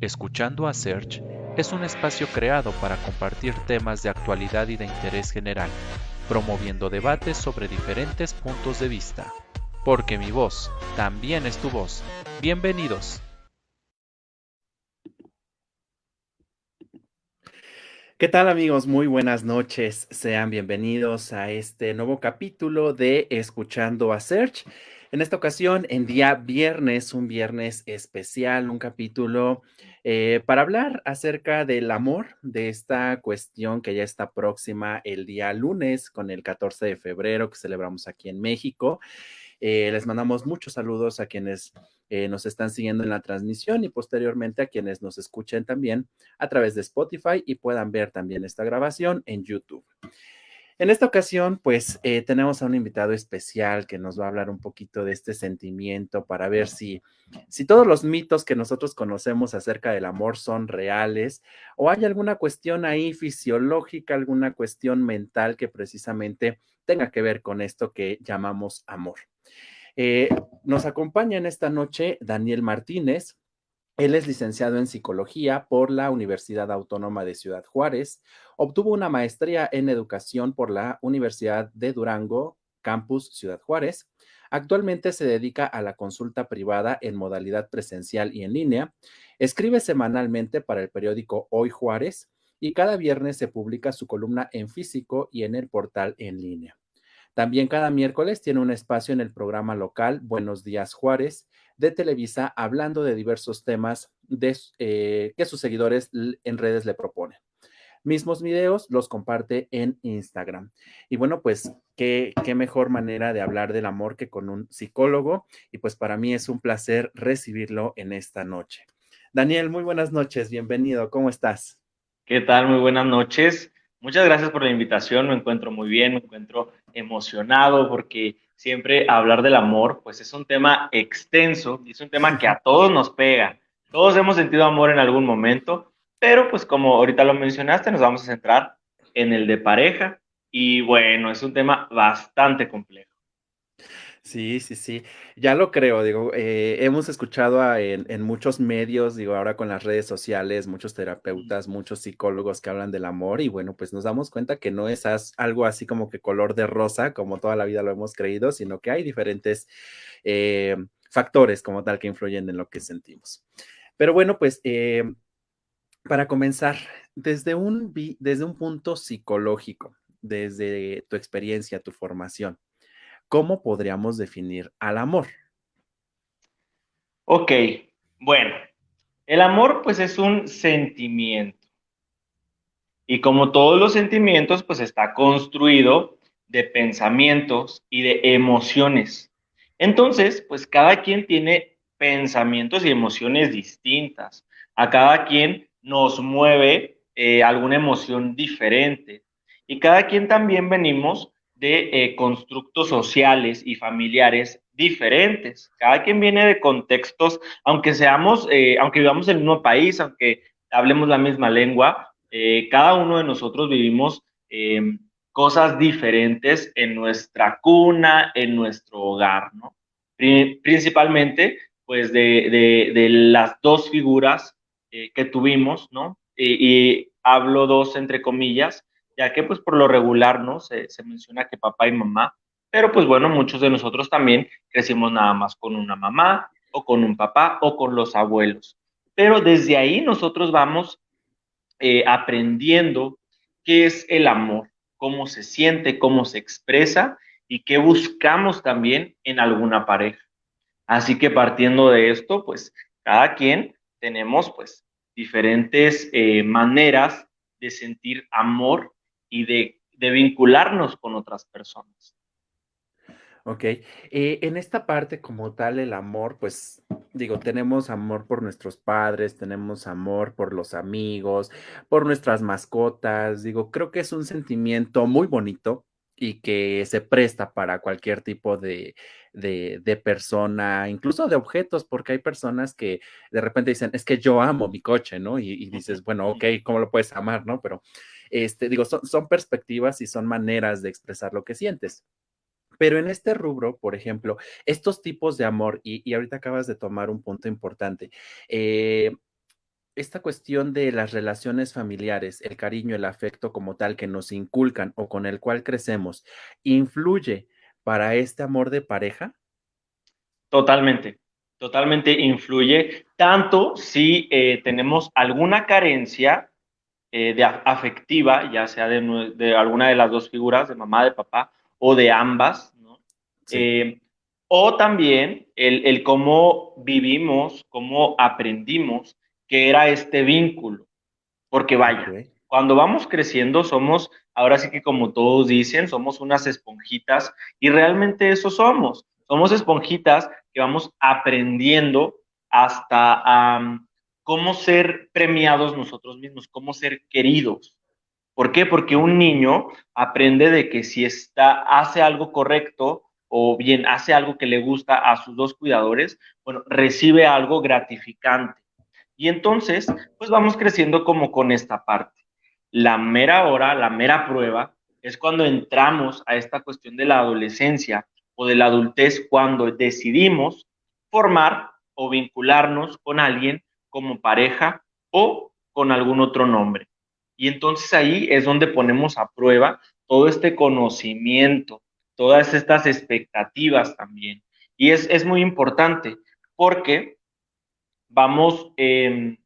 Escuchando a Search es un espacio creado para compartir temas de actualidad y de interés general, promoviendo debates sobre diferentes puntos de vista. Porque mi voz también es tu voz. Bienvenidos. ¿Qué tal amigos? Muy buenas noches. Sean bienvenidos a este nuevo capítulo de Escuchando a Search. En esta ocasión, en día viernes, un viernes especial, un capítulo eh, para hablar acerca del amor, de esta cuestión que ya está próxima el día lunes con el 14 de febrero que celebramos aquí en México. Eh, les mandamos muchos saludos a quienes eh, nos están siguiendo en la transmisión y posteriormente a quienes nos escuchen también a través de Spotify y puedan ver también esta grabación en YouTube. En esta ocasión, pues eh, tenemos a un invitado especial que nos va a hablar un poquito de este sentimiento para ver si, si todos los mitos que nosotros conocemos acerca del amor son reales o hay alguna cuestión ahí fisiológica, alguna cuestión mental que precisamente tenga que ver con esto que llamamos amor. Eh, nos acompaña en esta noche Daniel Martínez. Él es licenciado en psicología por la Universidad Autónoma de Ciudad Juárez. Obtuvo una maestría en educación por la Universidad de Durango, campus Ciudad Juárez. Actualmente se dedica a la consulta privada en modalidad presencial y en línea. Escribe semanalmente para el periódico Hoy Juárez y cada viernes se publica su columna en físico y en el portal en línea. También cada miércoles tiene un espacio en el programa local Buenos Días Juárez de Televisa hablando de diversos temas eh, que sus seguidores en redes le proponen. Mismos videos los comparte en Instagram. Y bueno, pues qué, qué mejor manera de hablar del amor que con un psicólogo. Y pues para mí es un placer recibirlo en esta noche. Daniel, muy buenas noches, bienvenido, ¿cómo estás? ¿Qué tal? Muy buenas noches. Muchas gracias por la invitación, me encuentro muy bien, me encuentro emocionado porque siempre hablar del amor, pues es un tema extenso y es un tema que a todos nos pega. Todos hemos sentido amor en algún momento, pero pues como ahorita lo mencionaste, nos vamos a centrar en el de pareja y bueno, es un tema bastante complejo. Sí, sí, sí, ya lo creo, digo, eh, hemos escuchado en, muchos medios, digo, ahora con las redes sociales, muchos terapeutas, muchos psicólogos que hablan del amor y bueno, pues nos damos cuenta que no es algo así como que color de rosa, como toda la vida lo hemos creído, sino que hay diferentes eh, factores como tal que influyen en lo que sentimos. Pero bueno, pues eh, para comenzar, desde un, desde un punto psicológico, desde tu experiencia, tu formación, ¿cómo podríamos definir al amor? Ok, bueno, el amor pues es un sentimiento. Y como todos los sentimientos, pues está construido de pensamientos y de emociones. Entonces, pues cada quien tiene pensamientos y emociones distintas. A cada quien nos mueve eh, alguna emoción diferente. Y cada quien también venimos de eh, constructos sociales y familiares diferentes. Cada quien viene de contextos, aunque seamos, eh, aunque vivamos en el mismo país, aunque hablemos la misma lengua, eh, cada uno de nosotros vivimos em, cosas diferentes en nuestra cuna, en nuestro hogar, ¿no? Principalmente, pues, de, de, las dos figuras que tuvimos, ¿no? y hablo dos entre comillas, ya que pues por lo regular, ¿no? Se, menciona que papá y mamá, pero pues bueno, muchos de nosotros también crecimos nada más con una mamá o con un papá o con los abuelos. Pero desde ahí nosotros vamos eh, aprendiendo qué es el amor, cómo se siente, cómo se expresa y qué buscamos también en alguna pareja. Así que partiendo de esto, pues cada quien tenemos pues diferentes eh, maneras de sentir amor y de, vincularnos con otras personas. Ok, eh, en esta parte como tal, el amor, pues digo, tenemos amor por nuestros padres, tenemos amor por los amigos, por nuestras mascotas, digo, creo que es un sentimiento muy bonito y que se presta para cualquier tipo de, de, persona, incluso de objetos, porque hay personas que de repente dicen, es que yo amo mi coche, ¿no? Y, y dices, bueno, ok, ¿cómo lo puedes amar, no? Pero este, digo, son, perspectivas y son maneras de expresar lo que sientes. Pero en este rubro, por ejemplo, estos tipos de amor, y, ahorita acabas de tomar un punto importante, eh, esta cuestión de las relaciones familiares, el cariño, el afecto como tal que nos inculcan o con el cual crecemos, influye para este amor de pareja? Totalmente, totalmente influye, tanto si eh, tenemos alguna carencia eh, de afectiva, ya sea de, alguna de las dos figuras, de mamá, de papá, o de ambas, ¿no? Eh, o también el, el, cómo vivimos, cómo aprendimos que era este vínculo. Porque vaya, cuando vamos creciendo somos, ahora sí que como todos dicen, somos unas esponjitas y realmente eso somos. Somos esponjitas que vamos aprendiendo hasta cómo ser premiados nosotros mismos, cómo ser queridos. ¿Por qué? Porque un niño aprende de que si está, hace algo correcto o bien hace algo que le gusta a sus dos cuidadores, bueno, recibe algo gratificante. Y entonces, pues vamos creciendo como con esta parte. La mera hora, la mera prueba, es cuando entramos a esta cuestión de la adolescencia o de la adultez, cuando decidimos formar o vincularnos con alguien como pareja o con algún otro nombre. Y entonces ahí es donde ponemos a prueba todo este conocimiento, todas estas expectativas también. Y es, es muy importante porque vamos em,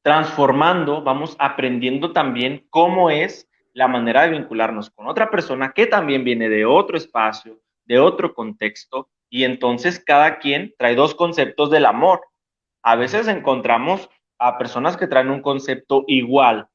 transformando, vamos aprendiendo también cómo es la manera de vincularnos con otra persona que también viene de otro espacio, de otro contexto, y entonces cada quien trae dos conceptos del amor. A veces encontramos a personas que traen un concepto igual,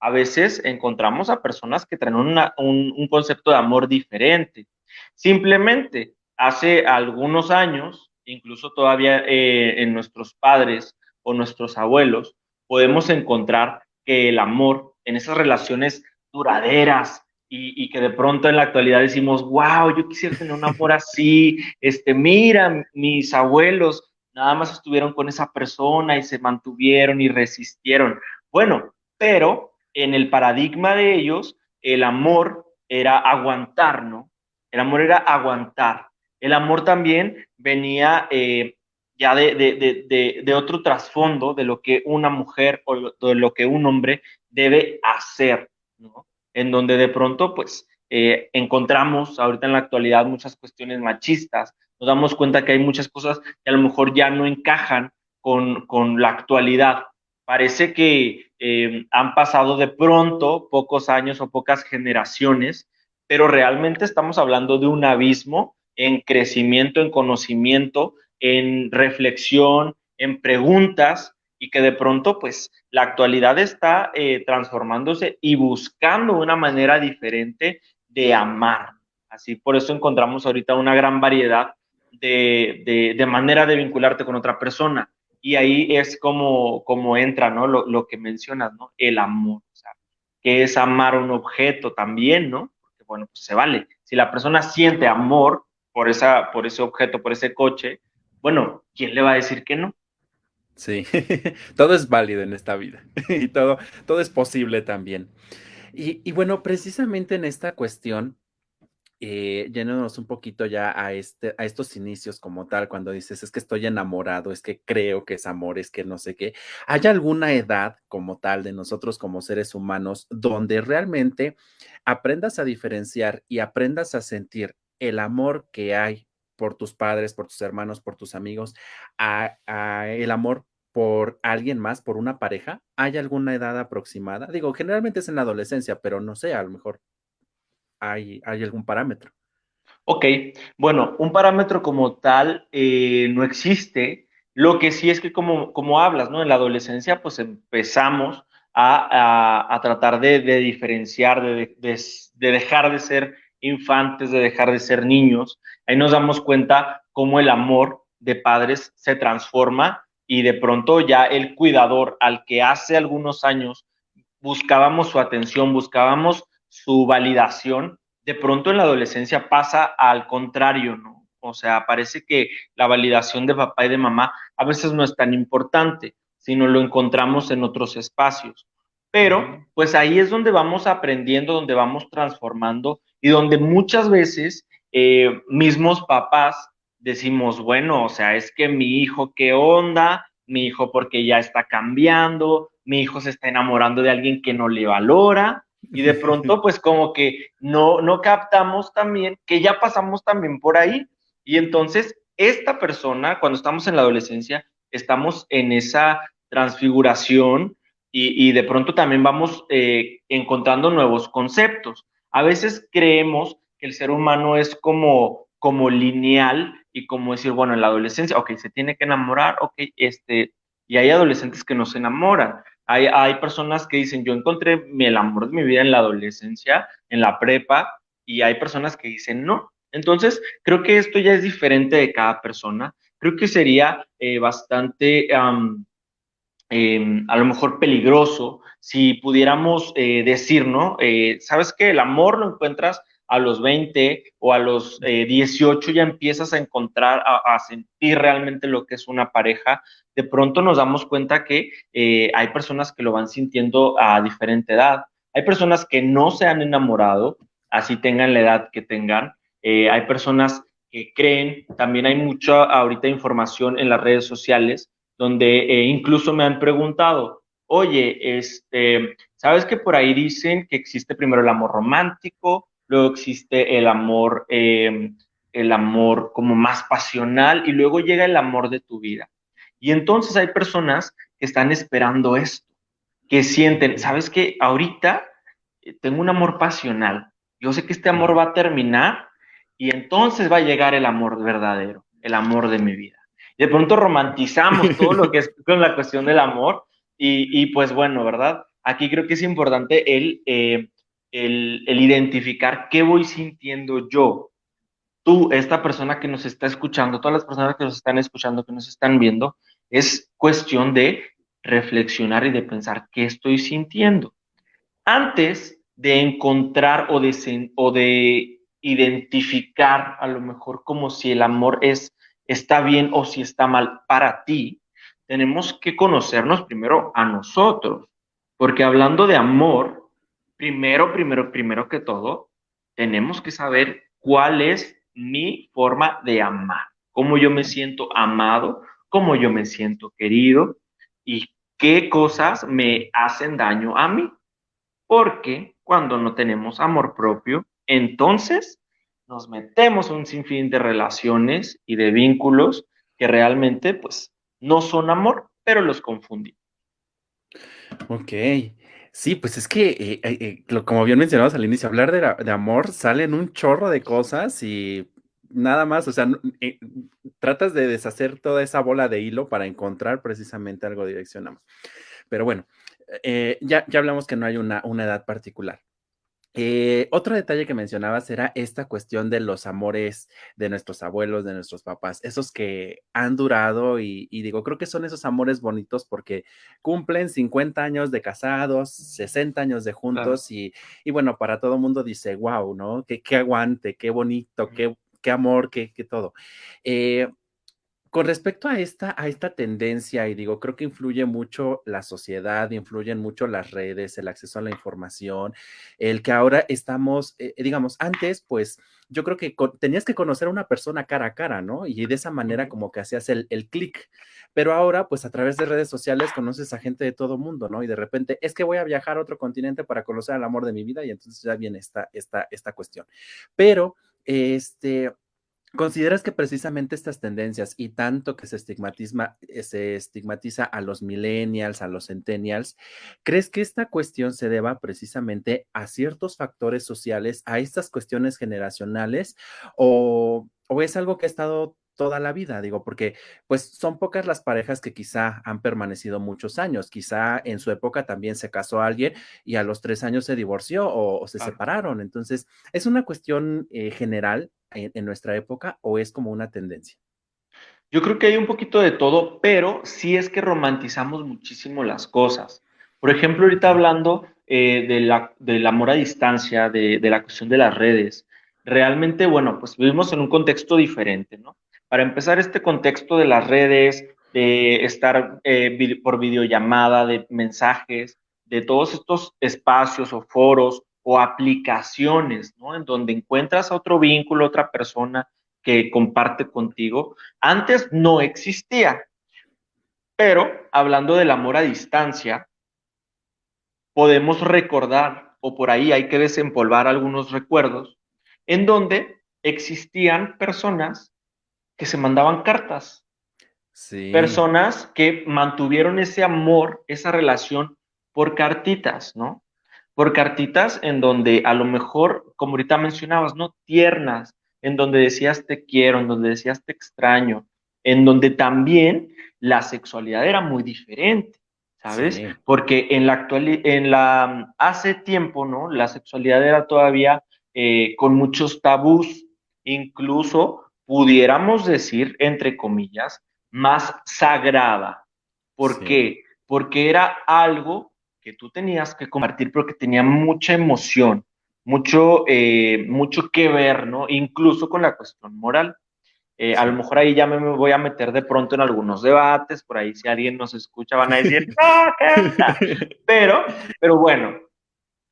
a veces encontramos a personas que traen un, concepto de amor diferente. Simplemente, hace algunos años incluso todavía eh, en nuestros padres o nuestros abuelos, podemos encontrar que el amor en esas relaciones duraderas y, que de pronto en la actualidad decimos, wow, yo quisiera tener un amor así, este, mira, mis abuelos nada más estuvieron con esa persona y se mantuvieron y resistieron. Bueno, pero en el paradigma de ellos, el amor era aguantar, ¿no? El amor era aguantar. El amor también venía eh, ya de, otro trasfondo de lo que una mujer o de lo que un hombre debe hacer, ¿no? En donde de pronto, pues, eh, encontramos ahorita en la actualidad muchas cuestiones machistas, nos damos cuenta que hay muchas cosas que a lo mejor ya no encajan con, la actualidad. Parece que eh, han pasado de pronto pocos años o pocas generaciones, pero realmente estamos hablando de un abismo en crecimiento, en conocimiento, en reflexión, en preguntas y que de pronto pues la actualidad está eh, transformándose y buscando una manera diferente de amar. Así por eso encontramos ahorita una gran variedad de, de, manera de vincularte con otra persona. Y ahí es como, como entra ¿no? lo, que mencionas, ¿no? el amor. Que es amar un objeto también, ¿no? Porque bueno, pues se vale. Si la persona siente amor, por, esa, por ese objeto, por ese coche, bueno, ¿quién le va a decir que no? Sí, todo es válido en esta vida y todo, todo es posible también. Y, bueno, precisamente en esta cuestión, eh, un poquito ya a, este, a estos inicios como tal, cuando dices, es que estoy enamorado, es que creo que es amor, es que no sé qué, ¿hay alguna edad como tal de nosotros como seres humanos donde realmente aprendas a diferenciar y aprendas a sentir el amor que hay por tus padres, por tus hermanos, por tus amigos, el amor por alguien más, por una pareja? ¿Hay alguna edad aproximada? Digo, generalmente es en la adolescencia, pero no sé, a lo mejor hay, algún parámetro. Ok, bueno, un parámetro como tal eh, no existe. Lo que sí es que como, como hablas, ¿no? En la adolescencia, pues empezamos a, tratar de, diferenciar, de, de dejar de ser infantes, de dejar de ser niños. Ahí nos damos cuenta cómo el amor de padres se transforma y de pronto ya el cuidador al que hace algunos años buscábamos su atención, buscábamos su validación, de pronto en la adolescencia pasa al contrario, ¿no? O sea, parece que la validación de papá y de mamá a veces no es tan importante, sino lo encontramos en otros espacios. Pero pues ahí es donde vamos aprendiendo, donde vamos transformando y donde muchas veces eh, mismos papás decimos, bueno, o sea, es que mi hijo, ¿qué onda? mi hijo porque ya está cambiando, mi hijo se está enamorando de alguien que no le valora y de pronto pues como que no, no captamos también que ya pasamos también por ahí y entonces esta persona cuando estamos en la adolescencia estamos en esa transfiguración y, de pronto también vamos eh, encontrando nuevos conceptos. A veces creemos que el ser humano es como, como lineal y como decir, bueno, en la adolescencia, ok, se tiene que enamorar, ok, este, y hay adolescentes que no se enamoran. Hay, hay personas que dicen, yo encontré el amor de mi vida en la adolescencia, en la prepa, y hay personas que dicen, no. Entonces, creo que esto ya es diferente de cada persona. Creo que sería eh, bastante, em, a lo mejor peligroso, si pudiéramos eh, decir, ¿no? Eh, ¿Sabes qué? El amor lo encuentras a los 20 o a los 18 ya empiezas a encontrar, a, sentir realmente lo que es una pareja, de pronto nos damos cuenta que eh, hay personas que lo van sintiendo a diferente edad. Hay personas que no se han enamorado, así tengan la edad que tengan. Eh, hay personas que creen, también hay mucha ahorita información en las redes sociales donde eh, incluso me han preguntado, oye, este, ¿sabes que por ahí dicen que existe primero el amor romántico, luego existe el amor, el amor como más pasional y luego llega el amor de tu vida? Y entonces hay personas que están esperando esto, que sienten, ¿sabes qué? Ahorita eh, tengo un amor pasional. Yo sé que este amor va a terminar y entonces va a llegar el amor verdadero, el amor de mi vida. de pronto romantizamos todo lo que es con la cuestión del amor y, pues bueno, ¿verdad? Aquí creo que es importante el, eh, el, identificar qué voy sintiendo yo, tú, esta persona que nos está escuchando, todas las personas que nos están escuchando, que nos están viendo, es cuestión de reflexionar y de pensar qué estoy sintiendo. Antes de encontrar o de, o de identificar a lo mejor como si el amor es, está bien o si está mal para ti, tenemos que conocernos primero a nosotros, porque hablando de amor, primero, primero, primero que todo, tenemos que saber cuál es mi forma de amar, cómo yo me siento amado, cómo yo me siento querido y qué cosas me hacen daño a mí. Porque cuando no tenemos amor propio, entonces nos metemos un sinfín de relaciones y de vínculos que realmente pues no son amor, pero los confundimos. Ok. Sí, pues es que, eh, eh, eh, como bien mencionabas al inicio, hablar de, amor salen un chorro de cosas y nada más, o sea, tratas de deshacer toda esa bola de hilo para encontrar precisamente algo direccionamos. Pero bueno, ya, ya hablamos que no hay una, una edad particular. Eh, otro detalle que mencionabas era esta cuestión de los amores de nuestros abuelos, de nuestros papás, esos que han durado y, digo, creo que son esos amores bonitos porque cumplen 50 años de casados, 60 años de juntos y, bueno, para todo el mundo dice, wow, ¿no? Qué, qué aguante, qué bonito, qué, qué amor, qué, qué todo. Eh, con respecto a esta, a esta tendencia, y digo, creo que influye mucho la sociedad, influyen mucho las redes, el acceso a la información, el que ahora estamos, eh, digamos, antes, pues yo creo que tenías que conocer a una persona cara a cara, ¿no? Y de esa manera como que hacías el, el clic. Pero ahora, pues a través de redes sociales conoces a gente de todo mundo, ¿no? Y de repente es que voy a viajar a otro continente para conocer al amor de mi vida y entonces ya viene esta, esta, esta cuestión. Pero, este ¿Consideras que precisamente estas tendencias y tanto que se estigmatiza, eh, se estigmatiza a los millennials, a los centennials, crees que esta cuestión se deba precisamente a ciertos factores sociales, a estas cuestiones generacionales o, o es algo que ha estado toda la vida, digo, porque pues son pocas las parejas que quizá han permanecido muchos años, quizá en su época también se casó alguien y a los tres años se divorció o, se separaron, entonces, ¿es una cuestión eh, general en, nuestra época o es como una tendencia? Yo creo que hay un poquito de todo, pero sí es que romantizamos muchísimo las cosas. Por ejemplo, ahorita hablando eh, de la, del amor a distancia, de, de la cuestión de las redes, realmente, bueno, pues vivimos en un contexto diferente, ¿no? Para empezar, este contexto de las redes, de estar eh, por videollamada, de mensajes, de todos estos espacios o foros o aplicaciones, ¿no? En donde encuentras otro vínculo, otra persona que comparte contigo, antes no existía. Pero hablando del amor a distancia, podemos recordar, o por ahí hay que desempolvar algunos recuerdos, en donde existían personas que se mandaban cartas. Personas que mantuvieron ese amor, esa relación por cartitas, ¿no? Por cartitas en donde a lo mejor, como ahorita mencionabas, ¿no? Tiernas, en donde decías te quiero, en donde decías te extraño, en donde también la sexualidad era muy diferente, ¿sabes? Porque en la actualidad, en la, hace tiempo, ¿no? La sexualidad era todavía eh, con muchos tabús, incluso pudiéramos decir, entre comillas, más sagrada. ¿Por qué? Porque era algo que tú tenías que compartir porque tenía mucha emoción, mucho, eh, mucho que ver, ¿no? Incluso con la cuestión moral. Eh, a lo mejor ahí ya me voy a meter de pronto en algunos debates, por ahí si alguien nos escucha van a decir, ¡Ah, qué Pero, pero bueno,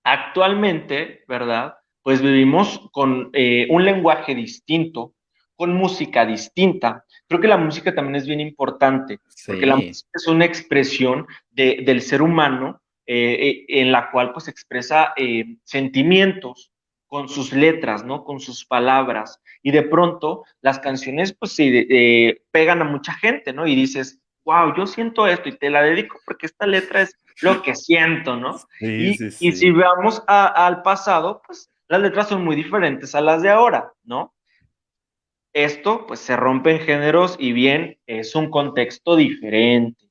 actualmente, ¿verdad? Pues vivimos con eh, un lenguaje distinto, con música distinta. Creo que la música también es bien importante, porque la música es una expresión del ser humano eh, eh, en la cual pues expresa eh, sentimientos con sus letras, ¿no? Con sus palabras. Y de pronto las canciones pues sí, pegan a mucha gente, ¿no? Y dices, wow, yo siento esto y te la dedico porque esta letra es lo que siento, ¿no? y, y, si vamos al pasado, pues las letras son muy diferentes a las de ahora, ¿no? Esto pues se rompe en géneros y bien es un contexto diferente.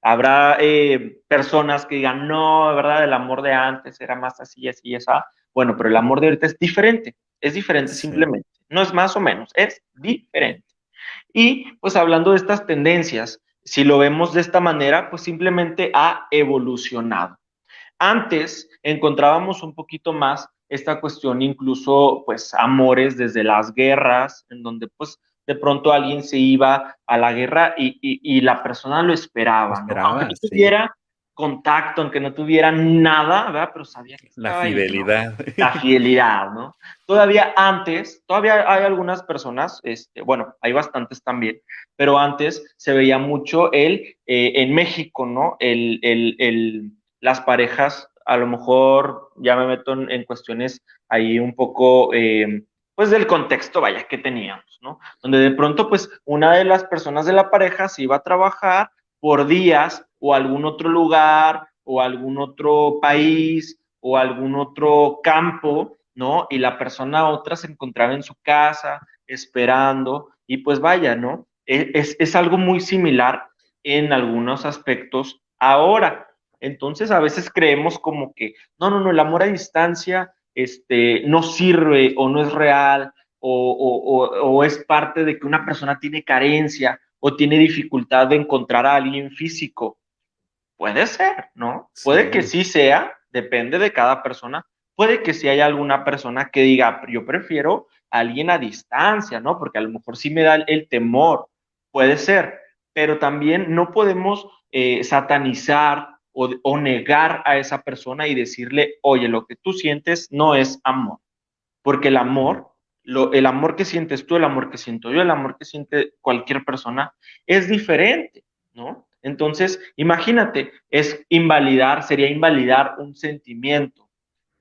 Habrá eh, personas que digan, no, verdad, el amor de antes era más así, así, esa. Bueno, pero el amor de ahorita es diferente, es diferente simplemente. No es más o menos, es diferente. Y pues hablando de estas tendencias, si lo vemos de esta manera, pues simplemente ha evolucionado. Antes encontrábamos un poquito más esta cuestión incluso, pues, amores desde las guerras, en donde, pues, de pronto alguien se iba a la guerra y, la persona lo esperaba, aunque no tuviera contacto, aunque no tuviera nada, ¿verdad? Pero sabía que La fidelidad. La fidelidad, ¿no? Todavía antes, todavía hay algunas personas, este, bueno, hay bastantes también, pero antes se veía mucho el, eh, en México, ¿no? El, el, el, las parejas a lo mejor ya me meto en, cuestiones ahí un poco, eh, pues del contexto, vaya, que teníamos, ¿no? Donde de pronto, pues una de las personas de la pareja se iba a trabajar por días o algún otro lugar o algún otro país o algún otro campo, ¿no? Y la persona otra se encontraba en su casa esperando y pues vaya, ¿no? E, es, es algo muy similar en algunos aspectos ahora. Entonces a veces creemos como que, no, no, no, el amor a distancia este, no sirve o no es real o, es parte de que una persona tiene carencia o tiene dificultad de encontrar a alguien físico. Puede ser, ¿no? Puede que sí sea, depende de cada persona. Puede que sí haya alguna persona que diga, yo prefiero a alguien a distancia, ¿no? Porque a lo mejor sí me da el temor. Puede ser, pero también no podemos eh, satanizar o, negar a esa persona y decirle, oye, lo que tú sientes no es amor, porque el amor, lo, el amor que sientes tú, el amor que siento yo, el amor que siente cualquier persona es diferente, ¿no? Entonces, imagínate, es invalidar, sería invalidar un sentimiento,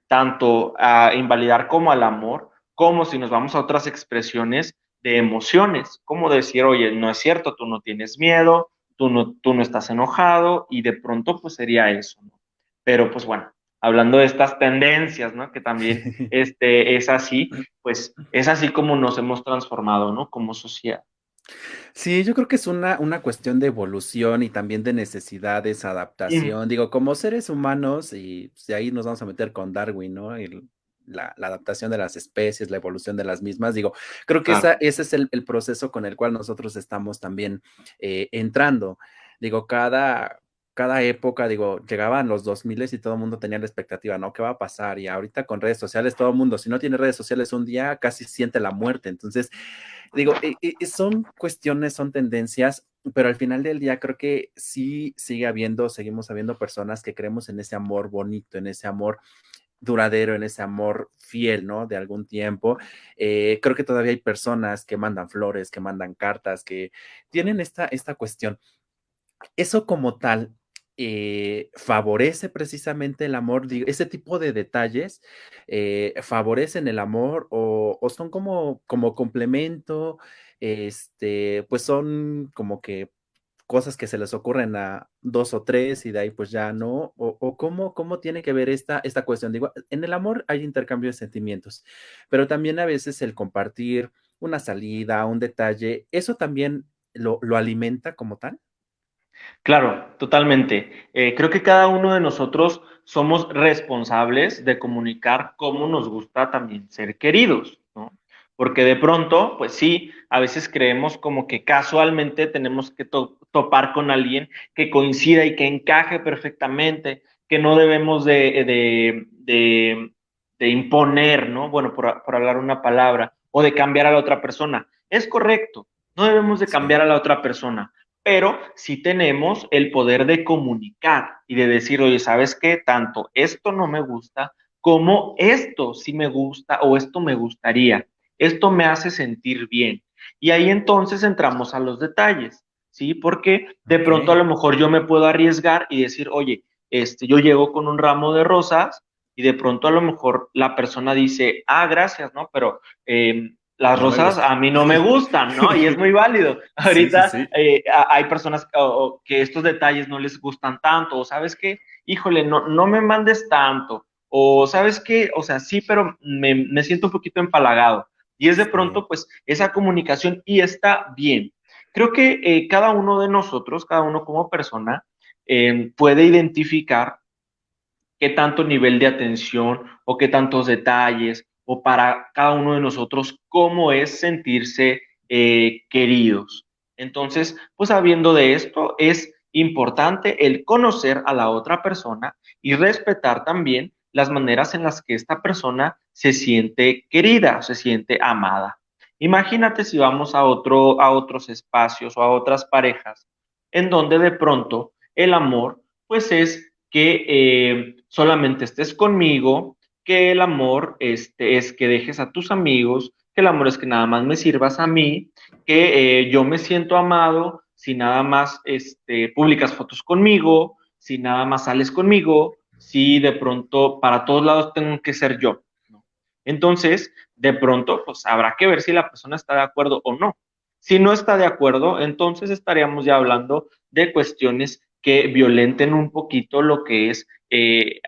tanto a invalidar como al amor, como si nos vamos a otras expresiones de emociones, como decir, oye, no es cierto, tú no tienes miedo, tú no, tú no estás enojado y de pronto pues sería eso, ¿no? Pero pues bueno, hablando de estas tendencias, ¿no? Que también este, es así, pues es así como nos hemos transformado, ¿no? Como sociedad. Sí, yo creo que es una, una cuestión de evolución y también de necesidades, adaptación. Digo, como seres humanos, y pues, de ahí nos vamos a meter con Darwin, ¿no? El, la, adaptación de las especies, la evolución de las mismas. Digo, creo que esa, ese es el, proceso con el cual nosotros estamos también eh, entrando. Digo, cada, cada época, digo, llegaban los 2000 y todo el mundo tenía la expectativa, ¿no? ¿Qué va a pasar? Y ahorita con redes sociales, todo el mundo, si no tiene redes sociales un día, casi siente la muerte. Entonces, digo, eh, eh, son cuestiones, son tendencias, pero al final del día creo que sí sigue habiendo, seguimos habiendo personas que creemos en ese amor bonito, en ese amor duradero, en ese amor fiel, ¿no? De algún tiempo. Eh, creo que todavía hay personas que mandan flores, que mandan cartas, que tienen esta, esta cuestión. eso como tal eh, favorece precisamente el amor, ese tipo de detalles eh, favorecen el amor o, o, son como, como complemento, este, pues son como que cosas que se les ocurren a dos o tres y de ahí pues ya no, o, cómo, cómo tiene que ver esta, esta cuestión. Digo, en el amor hay intercambio de sentimientos, pero también a veces el compartir una salida, un detalle, eso también lo, lo alimenta como tal. Claro, totalmente. Eh, creo que cada uno de nosotros somos responsables de comunicar cómo nos gusta también ser queridos, ¿no? Porque de pronto, pues sí, a veces creemos como que casualmente tenemos que topar con alguien que coincida y que encaje perfectamente, que no debemos de, imponer, ¿no? Bueno, por, por, hablar una palabra, o de cambiar a la otra persona. Es correcto, no debemos de cambiar a la otra persona, pero sí tenemos el poder de comunicar y de decir, oye, ¿sabes qué? Tanto esto no me gusta como esto sí me gusta o esto me gustaría esto me hace sentir bien. Y ahí entonces entramos a los detalles, ¿sí? Porque de pronto a lo mejor yo me puedo arriesgar y decir, oye, este, yo llego con un ramo de rosas y de pronto a lo mejor la persona dice, ah, gracias, ¿no? Pero em, las rosas a mí no me gustan, ¿no? Y es muy válido. Ahorita eh, hay personas que estos detalles no les gustan tanto, o sabes qué, híjole, no, no me mandes tanto, o sabes qué, o sea, sí, pero me, me siento un poquito empalagado. Y es de pronto, pues, esa comunicación y está bien. Creo que eh, cada uno de nosotros, cada uno como persona, eh, puede identificar qué tanto nivel de atención o qué tantos detalles o para cada uno de nosotros cómo es sentirse eh, queridos. Entonces, pues sabiendo de esto, es importante el conocer a la otra persona y respetar también las maneras en las que esta persona se siente querida, se siente amada. Imagínate si vamos a, otro, a otros espacios o a otras parejas en donde de pronto el amor pues es que eh, solamente estés conmigo, que el amor este, es que dejes a tus amigos, que el amor es que nada más me sirvas a mí, que eh, yo me siento amado si nada más este, publicas fotos conmigo, si nada más sales conmigo, si de pronto para todos lados tengo que ser yo. Entonces, de pronto, pues habrá que ver si la persona está de acuerdo o no. Si no está de acuerdo, entonces estaríamos ya hablando de cuestiones que violenten un poquito lo que es eh,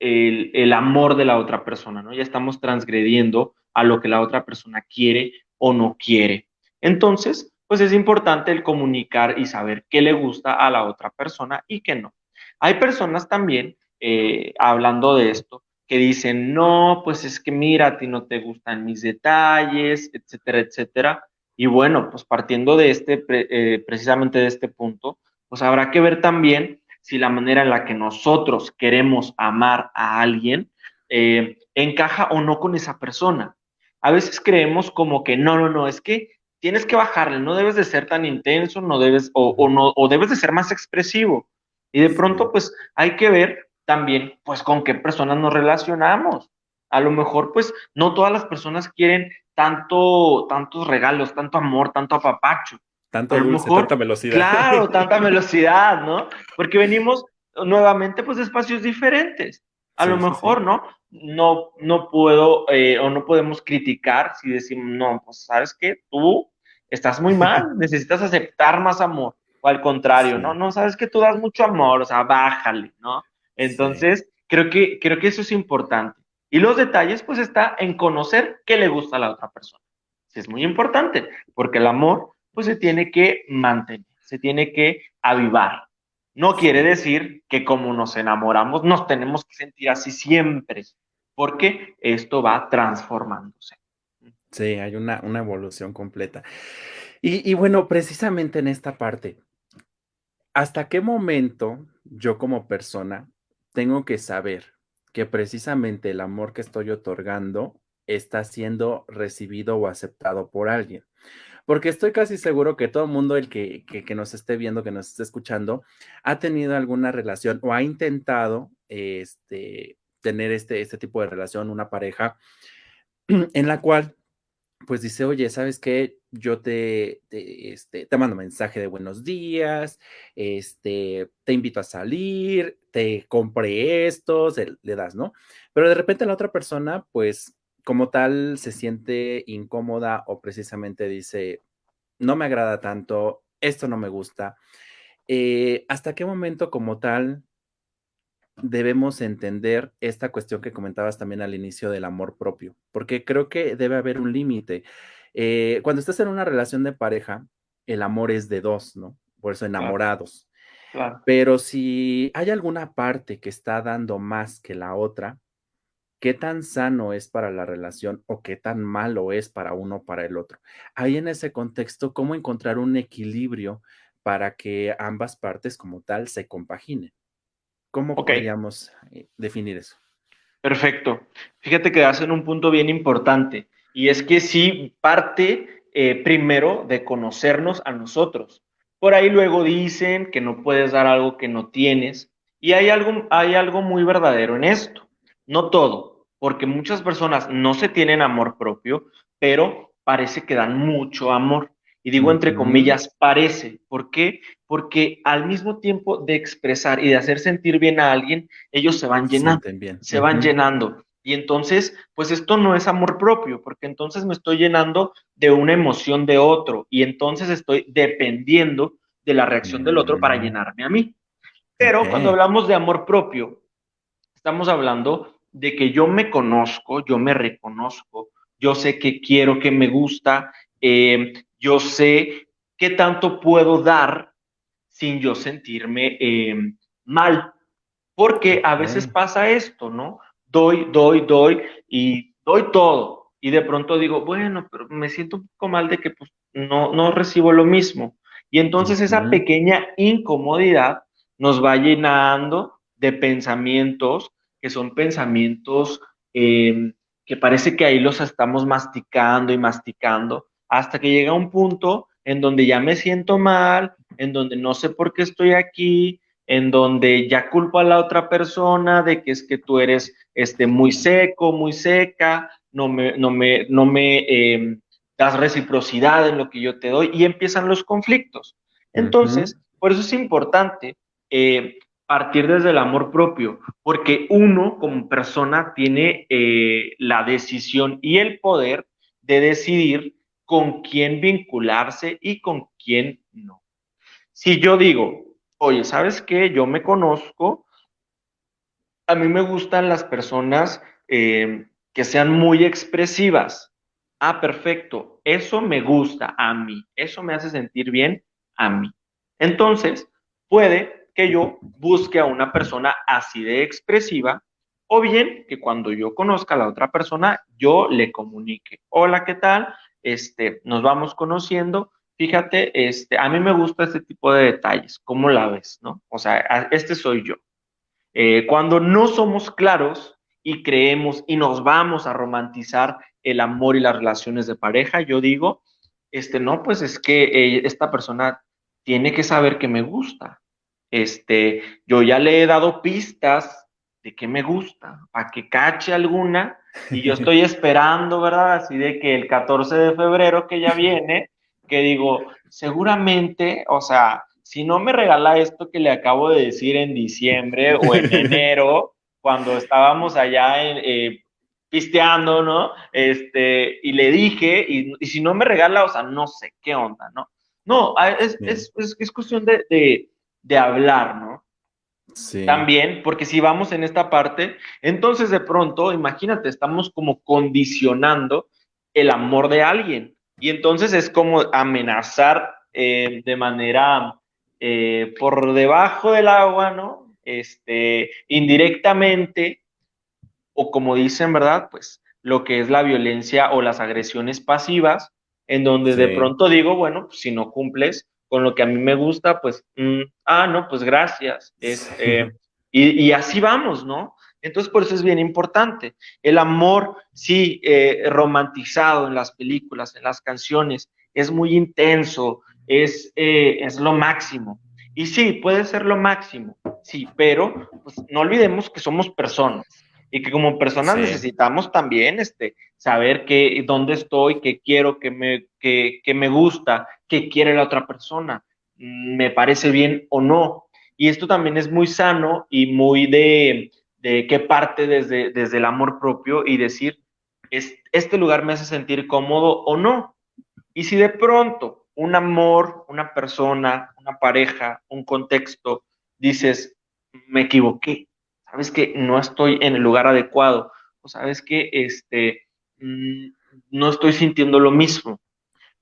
el, el, amor de la otra persona, ¿no? Ya estamos transgrediendo a lo que la otra persona quiere o no quiere. Entonces, pues es importante el comunicar y saber qué le gusta a la otra persona y qué no. Hay personas también, eh, hablando de esto, que dicen, no, pues es que mira, a ti no te gustan mis detalles, etcétera, etcétera. Y bueno, pues partiendo de este, eh, precisamente de este punto, pues habrá que ver también si la manera en la que nosotros queremos amar a alguien eh, encaja o no con esa persona. A veces creemos como que no, no, no, es que tienes que bajarle, no debes de ser tan intenso, no debes, o, no, o debes de ser más expresivo. Y de pronto, pues hay que ver también, pues, con qué personas nos relacionamos. A lo mejor, pues, no todas las personas quieren tanto, tantos regalos, tanto amor, tanto apapacho. Tanto tanta velocidad. Claro, tanta velocidad, ¿no? Porque venimos nuevamente, pues, de espacios diferentes. A lo mejor, ¿no? No, no puedo eh, o no podemos criticar si decimos, no, pues, ¿sabes qué? Tú estás muy mal, necesitas aceptar más amor. O al contrario, ¿no? No, sabes que tú das mucho amor, o sea, bájale, ¿no? Entonces, creo, que, creo que eso es importante. Y los detalles, pues, está en conocer qué le gusta a la otra persona. Sí, es muy importante, porque el amor, pues, se tiene que mantener, se tiene que avivar. No quiere decir que como nos enamoramos, nos tenemos que sentir así siempre, porque esto va transformándose. Sí, hay una, una evolución completa. Y, y, bueno, precisamente en esta parte, ¿hasta qué momento yo como persona tengo que saber que precisamente el amor que estoy otorgando está siendo recibido o aceptado por alguien. Porque estoy casi seguro que todo el mundo, el que, que, nos esté viendo, que nos esté escuchando, ha tenido alguna relación o ha intentado este, tener este, este tipo de relación, una pareja, en la cual pues dice, oye, ¿sabes qué? Yo te, te, este, te mando mensaje de buenos días, este, te invito a salir, te compré esto, le das, ¿no? Pero de repente la otra persona, pues como tal, se siente incómoda o precisamente dice, no me agrada tanto, esto no me gusta. Eh, ¿Hasta qué momento como tal debemos entender esta cuestión que comentabas también al inicio del amor propio, porque creo que debe haber un límite. Eh, cuando estás en una relación de pareja, el amor es de dos, ¿no? Por eso enamorados. Pero si hay alguna parte que está dando más que la otra, ¿qué tan sano es para la relación o qué tan malo es para uno para el otro? Ahí en ese contexto, ¿cómo encontrar un equilibrio para que ambas partes como tal se compaginen? ¿Cómo podríamos eh, definir eso? Perfecto. Fíjate que hacen un punto bien importante y es que sí parte eh, primero de conocernos a nosotros. Por ahí luego dicen que no puedes dar algo que no tienes y hay algo, hay algo muy verdadero en esto. No todo, porque muchas personas no se tienen amor propio, pero parece que dan mucho amor. Y digo entre comillas, parece. ¿Por qué? Porque al mismo tiempo de expresar y de hacer sentir bien a alguien, ellos se van llenando. Se van llenando. Y entonces, pues esto no es amor propio, porque entonces me estoy llenando de una emoción de otro y entonces estoy dependiendo de la reacción del otro para llenarme a mí. Pero cuando hablamos de amor propio, estamos hablando de que yo me conozco, yo me reconozco, yo sé que quiero, que me gusta, eh, yo sé qué tanto puedo dar sin yo sentirme eh, mal. Porque a veces pasa esto, ¿no? Doy, doy, doy y doy todo. Y de pronto digo, bueno, pero me siento un poco mal de que pues, no, no recibo lo mismo. Y entonces esa pequeña incomodidad nos va llenando de pensamientos que son pensamientos eh, que parece que ahí los estamos masticando y masticando hasta que llega un punto en donde ya me siento mal, en donde no sé por qué estoy aquí, en donde ya culpo a la otra persona de que es que tú eres este, muy seco, muy seca, no me, no me, no me em, das reciprocidad en lo que yo te doy y empiezan los conflictos. Entonces, por eso es importante eh, partir desde el amor propio, porque uno como persona tiene eh, la decisión y el poder de decidir con quién vincularse y con quién no. Si yo digo, oye, ¿sabes qué? Yo me conozco, a mí me gustan las personas eh, que sean muy expresivas. Ah, perfecto, eso me gusta a mí, eso me hace sentir bien a mí. Entonces, puede que yo busque a una persona así de expresiva o bien que cuando yo conozca a la otra persona, yo le comunique, hola, ¿qué tal? Este, nos vamos conociendo. Fíjate, este, a mí me gusta este tipo de detalles, ¿cómo la ves? ¿no? O sea, este soy yo. Eh, cuando no somos claros y creemos y nos vamos a romantizar el amor y las relaciones de pareja, yo digo, este, no, pues es que eh, esta persona tiene que saber que me gusta. Este, yo ya le he dado pistas de que me gusta, para que cache alguna, y yo estoy esperando, ¿verdad? Así de que el 14 de febrero que ya viene, que digo, seguramente, o sea, si no me regala esto que le acabo de decir en diciembre o en enero, cuando estábamos allá en, eh, pisteando, ¿no? Este, y le dije, y, si no me regala, o sea, no sé qué onda, ¿no? No, es, es, es, cuestión de, de, de hablar, ¿no? También, porque si vamos en esta parte, entonces de pronto, imagínate, estamos como condicionando el amor de alguien. Y entonces es como amenazar eh, de manera eh, por debajo del agua, ¿no? Este, indirectamente, o como dicen, ¿verdad? Pues lo que es la violencia o las agresiones pasivas, en donde de pronto digo, bueno, pues, si no cumples, con lo que a mí me gusta, pues, mm, ah, no, pues gracias. Este, y, así vamos, ¿no? Entonces, por eso es bien importante. El amor, sí, eh, romantizado en las películas, en las canciones, es muy intenso, es, eh, es lo máximo. Y sí, puede ser lo máximo, sí, pero pues, no olvidemos que somos personas y que como personas necesitamos también este, saber que, dónde estoy, qué quiero, qué me, qué, me gusta, qué quiere la otra persona, mm, me parece bien o no. Y esto también es muy sano y muy de, de qué parte desde, desde el amor propio y decir, este lugar me hace sentir cómodo o no. Y si de pronto un amor, una persona, una pareja, un contexto, dices, me equivoqué, sabes que no estoy en el lugar adecuado, o sabes que este, mm, no estoy sintiendo lo mismo.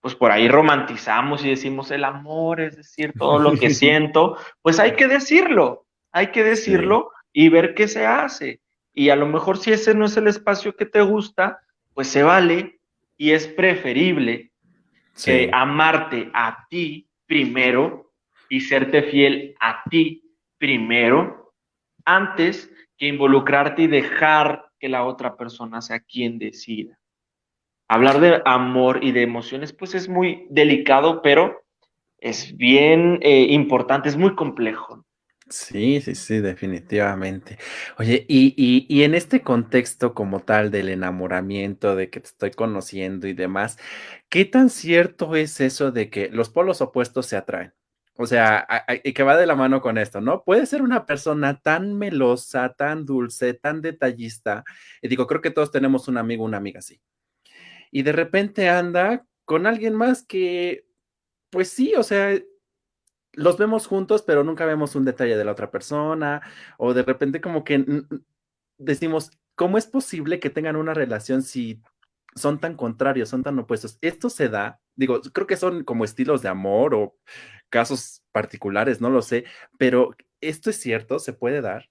Pues por ahí romantizamos y decimos el amor, es decir, todo lo que siento, pues hay que decirlo, hay que decirlo y ver qué se hace. Y a lo mejor si ese no es el espacio que te gusta, pues se vale y es preferible amarte a ti primero y serte fiel a ti primero antes que involucrarte y dejar que la otra persona sea quien decida. Hablar de amor y de emociones, pues es muy delicado, pero es bien eh, importante, es muy complejo. Sí, sí, sí, definitivamente. Oye, y, y, en este contexto como tal del enamoramiento, de que te estoy conociendo y demás, ¿qué tan cierto es eso de que los polos opuestos se atraen? O sea, y que va de la mano con esto, ¿no? Puede ser una persona tan melosa, tan dulce, tan detallista. Y digo, creo que todos tenemos un amigo, una amiga así. Y de repente anda con alguien más que, pues sí, o sea, los vemos juntos, pero nunca vemos un detalle de la otra persona, o de repente como que decimos, ¿cómo es posible que tengan una relación si son tan contrarios, son tan opuestos? Esto se da, digo, creo que son como estilos de amor o casos particulares, no lo sé, pero esto es cierto, se puede dar.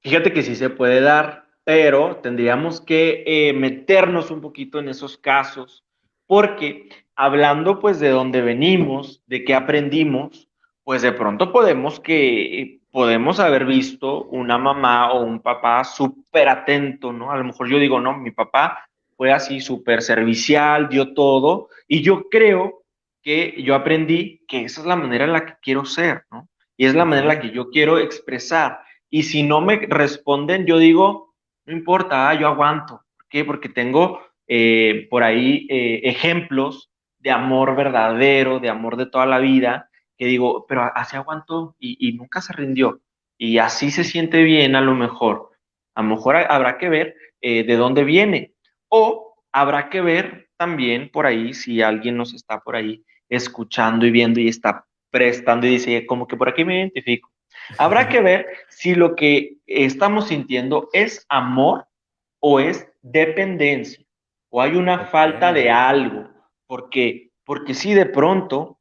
Fíjate que sí se puede dar, pero tendríamos que eh, meternos un poquito en esos casos, porque hablando pues de dónde venimos, de qué aprendimos, pues de pronto podemos que podemos haber visto una mamá o un papá súper atento, ¿no? A lo mejor yo digo, no, mi papá fue así súper servicial, dio todo, y yo creo que yo aprendí que esa es la manera en la que quiero ser, ¿no? Y es la manera en la que yo quiero expresar. Y si no me responden, yo digo, no importa, ah, yo aguanto. ¿Por qué? Porque tengo eh, por ahí eh, ejemplos de amor verdadero, de amor de toda la vida, que digo, pero así aguantó y, nunca se rindió. Y así se siente bien a lo mejor. A lo mejor habrá que ver eh, de dónde viene. O habrá que ver también por ahí, si alguien nos está por ahí escuchando y viendo y está prestando y dice, como que por aquí me identifico. Habrá que ver si lo que estamos sintiendo es amor o es dependencia, o hay una falta de algo, porque, porque si de pronto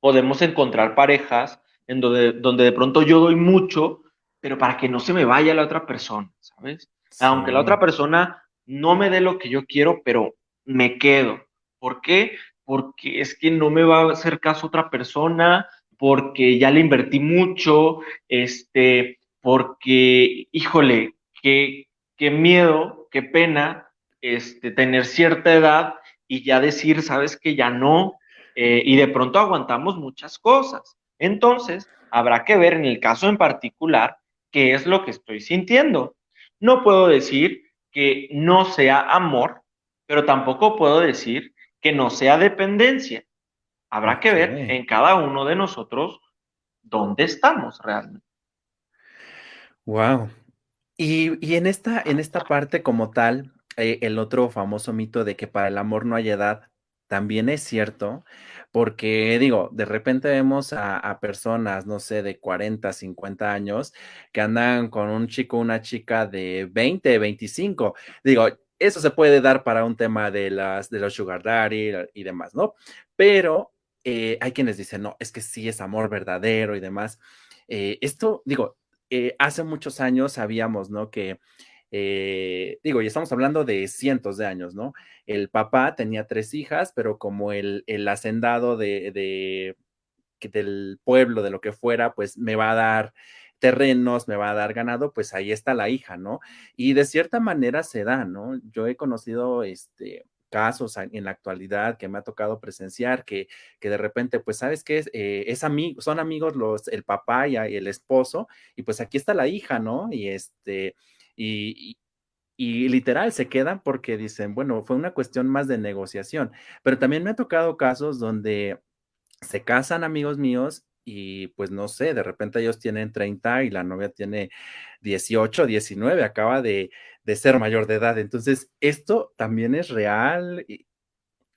podemos encontrar parejas en donde, donde de pronto yo doy mucho, pero para que no se me vaya la otra persona, ¿sabes? Aunque la otra persona no me dé lo que yo quiero, pero me quedo. ¿Por qué? Porque es que no me va a hacer caso otra persona, porque ya le invertí mucho, este, porque, híjole, qué, qué miedo, qué pena, este, tener cierta edad y ya decir, sabes que ya no, eh, y de pronto aguantamos muchas cosas. Entonces, habrá que ver en el caso en particular qué es lo que estoy sintiendo. No puedo decir que no sea amor, pero tampoco puedo decir que no sea dependencia. Habrá que ver en cada uno de nosotros dónde estamos realmente. Wow. Y, y en, esta, en esta parte como tal, eh, el otro famoso mito de que para el amor no hay edad también es cierto, porque digo, de repente vemos a, personas, no sé, de 40, 50 años que andan con un chico, una chica de 20, 25. Digo, eso se puede dar para un tema de, las, de los sugar daddy y demás, ¿no? Pero eh, hay quienes dicen, no, es que sí es amor verdadero y demás. Eh, esto, digo, hace muchos años sabíamos, ¿no? Que eh, digo, y estamos hablando de cientos de años, ¿no? El papá tenía tres hijas, pero como el, hacendado de, de, del pueblo, de lo que fuera, pues me va a dar terrenos, me va a dar ganado, pues ahí está la hija, ¿no? Y de cierta manera se da, ¿no? Yo he conocido este, casos en la actualidad que me ha tocado presenciar, que, que de repente, pues, ¿sabes qué? Es, eh, es amigo, son amigos los, el papá y, el esposo, y pues aquí está la hija, ¿no? Y este, y, y literal se quedan porque dicen, bueno, fue una cuestión más de negociación, pero también me ha tocado casos donde se casan amigos míos y pues no sé, de repente ellos tienen 30 y la novia tiene 18, 19, acaba de, ser mayor de edad. Entonces, esto también es real.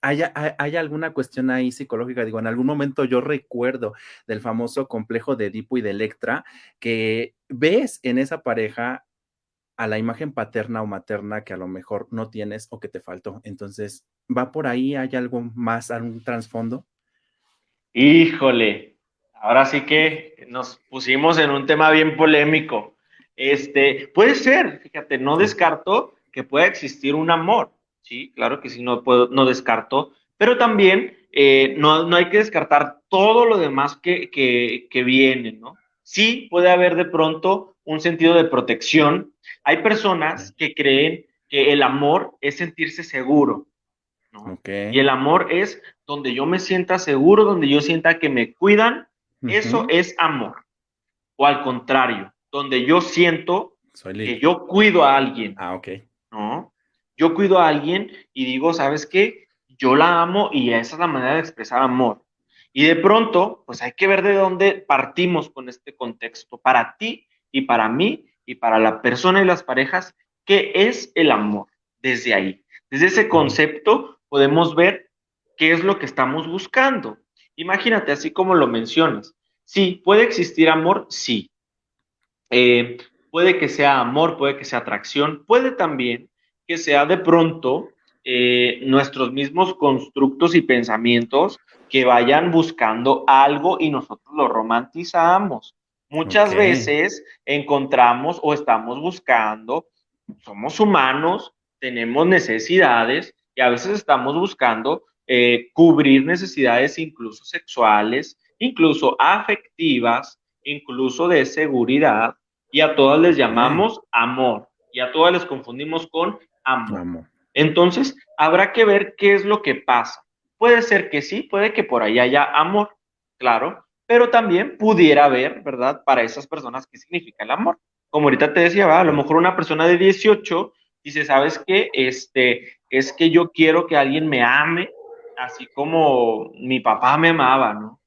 ¿Hay, hay, alguna cuestión ahí psicológica? Digo, en algún momento yo recuerdo del famoso complejo de Edipo y de Electra, que ves en esa pareja a la imagen paterna o materna que a lo mejor no tienes o que te faltó. Entonces, ¿va por ahí? ¿Hay algo más, algún trasfondo? Híjole, ahora sí que nos pusimos en un tema bien polémico. Este, puede ser, fíjate, no descarto que pueda existir un amor, sí, claro que sí, no, puedo, no descarto, pero también eh, no, no, hay que descartar todo lo demás que, que, que viene, ¿no? Sí puede haber de pronto un sentido de protección, hay personas que creen que el amor es sentirse seguro, ¿no? Y el amor es donde yo me sienta seguro, donde yo sienta que me cuidan, eso es amor. O al contrario, donde yo siento que yo cuido a alguien. Ah, ok. ¿No? Yo cuido a alguien y digo, ¿sabes qué? Yo la amo y esa es la manera de expresar amor. Y de pronto, pues hay que ver de dónde partimos con este contexto. Para ti y para mí, y para la persona y las parejas, ¿qué es el amor? Desde ahí, desde ese concepto podemos ver qué es lo que estamos buscando. Imagínate, así como lo mencionas. Sí, puede existir amor, sí. Eh, puede que sea amor, puede que sea atracción, puede también que sea de pronto eh, nuestros mismos constructos y pensamientos que vayan buscando algo y nosotros lo romantizamos. Muchas veces encontramos o estamos buscando, somos humanos, tenemos necesidades y a veces estamos buscando eh, cubrir necesidades incluso sexuales, incluso afectivas, incluso de seguridad y a todas les llamamos amor y a todas les confundimos con amor. Entonces, habrá que ver qué es lo que pasa. Puede ser que sí, puede que por ahí haya amor, claro, pero también pudiera haber, ¿verdad? Para esas personas, ¿qué significa el amor? Como ahorita te decía, a lo mejor una persona de 18 dice, ¿sabes qué? Este, es que yo quiero que alguien me ame, así como mi papá me amaba, ¿no?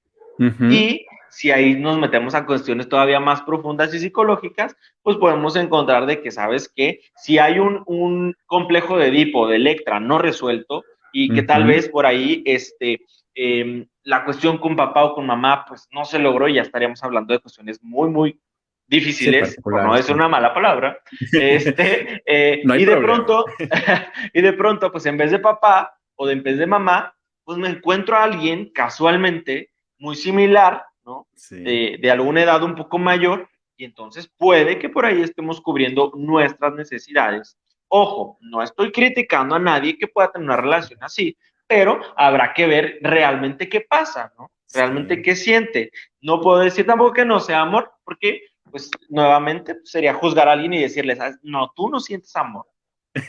Y si ahí nos metemos a cuestiones todavía más profundas y psicológicas, pues podemos encontrar de que, ¿sabes qué? Si hay un, un complejo de Edipo, de Electra no resuelto, y que tal vez por ahí, este, Em, la cuestión con papá o con mamá, pues no se logró y ya estaríamos hablando de cuestiones muy, muy difíciles, por no decir una mala palabra. Este, eh, y de pronto, y de pronto, pues en vez de papá o de en vez de mamá, pues me encuentro a alguien casualmente muy similar, ¿no? De, de alguna edad un poco mayor, y entonces puede que por ahí estemos cubriendo nuestras necesidades. Ojo, no estoy criticando a nadie que pueda tener una relación así, pero habrá que ver realmente qué pasa, ¿no? Realmente qué siente. No puedo decir tampoco que no sea amor, porque pues nuevamente sería juzgar a alguien y decirle, no, tú no sientes amor.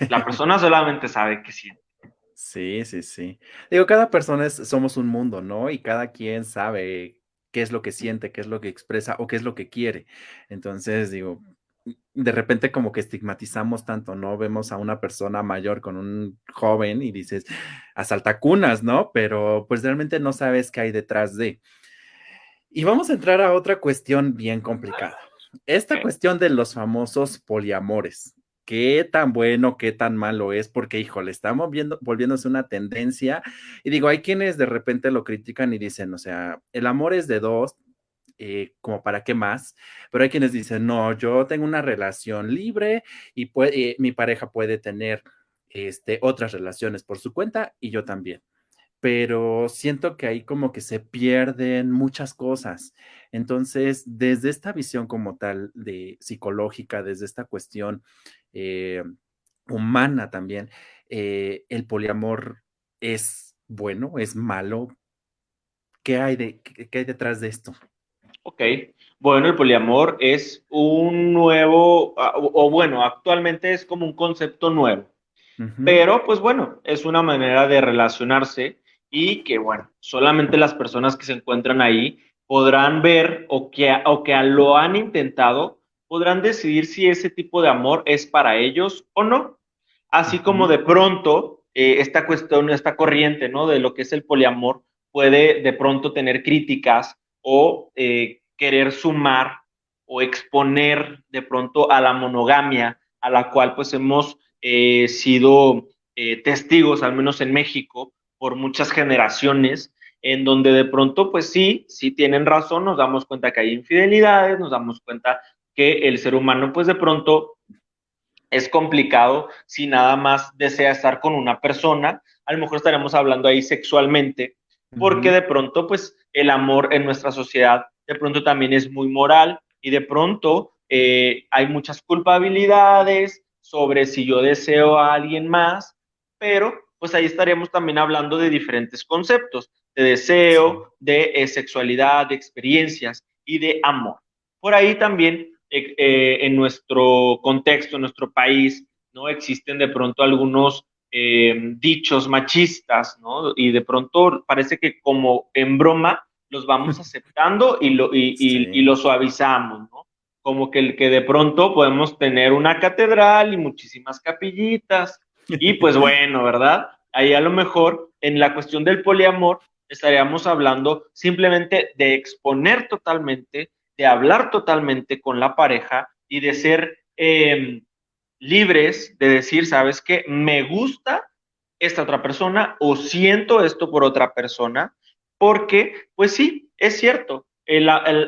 La persona solamente sabe qué siente. Sí, sí, sí. Digo, cada persona es, somos un mundo, ¿no? Y cada quien sabe qué es lo que siente, qué es lo que expresa o qué es lo que quiere. Entonces, digo, de repente como que estigmatizamos tanto, ¿no? Vemos a una persona mayor con un joven y dices, asalta cunas, ¿no? Pero pues realmente no sabes qué hay detrás de. Y vamos a entrar a otra cuestión bien complicada. Esta cuestión de los famosos poliamores. ¿Qué tan bueno, qué tan malo es? Porque, híjole, estamos viendo, volviéndose una tendencia. Y digo, hay quienes de repente lo critican y dicen, o sea, el amor es de dos, eh, como para qué más, pero hay quienes dicen, no, yo tengo una relación libre y puede, mi pareja puede tener este, otras relaciones por su cuenta y yo también. Pero siento que ahí como que se pierden muchas cosas. Entonces, desde esta visión como tal de psicológica, desde esta cuestión eh, humana también, eh, el poliamor es bueno, es malo. ¿Qué hay, de, qué hay detrás de esto? Ok, bueno, el poliamor es un nuevo, ah, o, bueno, actualmente es como un concepto nuevo. Pero, pues bueno, es una manera de relacionarse y que, bueno, solamente las personas que se encuentran ahí podrán ver o que, o que lo han intentado, podrán decidir si ese tipo de amor es para ellos o no. Así como de pronto eh, esta cuestión, esta corriente, ¿no? De lo que es el poliamor puede de pronto tener críticas o eh, querer sumar o exponer de pronto a la monogamia, a la cual pues hemos eh, sido testigos, al menos en México, por muchas generaciones, en donde de pronto, pues sí, sí tienen razón, nos damos cuenta que hay infidelidades, nos damos cuenta que el ser humano, pues de pronto es complicado si nada más desea estar con una persona. A lo mejor estaremos hablando ahí sexualmente, porque de pronto, pues, el amor en nuestra sociedad de pronto también es muy moral y de pronto eh, hay muchas culpabilidades sobre si yo deseo a alguien más, pero pues ahí estaríamos también hablando de diferentes conceptos, de deseo, de eh, sexualidad, de experiencias y de amor. Por ahí también eh, eh, en nuestro contexto, en nuestro país, ¿no? Existen de pronto algunos eh, dichos machistas, ¿no? Y de pronto parece que como en broma los vamos aceptando y lo, y, lo suavizamos, ¿no? Como que, el que de pronto podemos tener una catedral y muchísimas capillitas, y pues bueno, ¿verdad? Ahí a lo mejor en la cuestión del poliamor estaríamos hablando simplemente de exponer totalmente de hablar totalmente con la pareja y de ser em, libres de decir, sabes qué, me gusta esta otra persona o siento esto por otra persona, porque, pues sí, es cierto,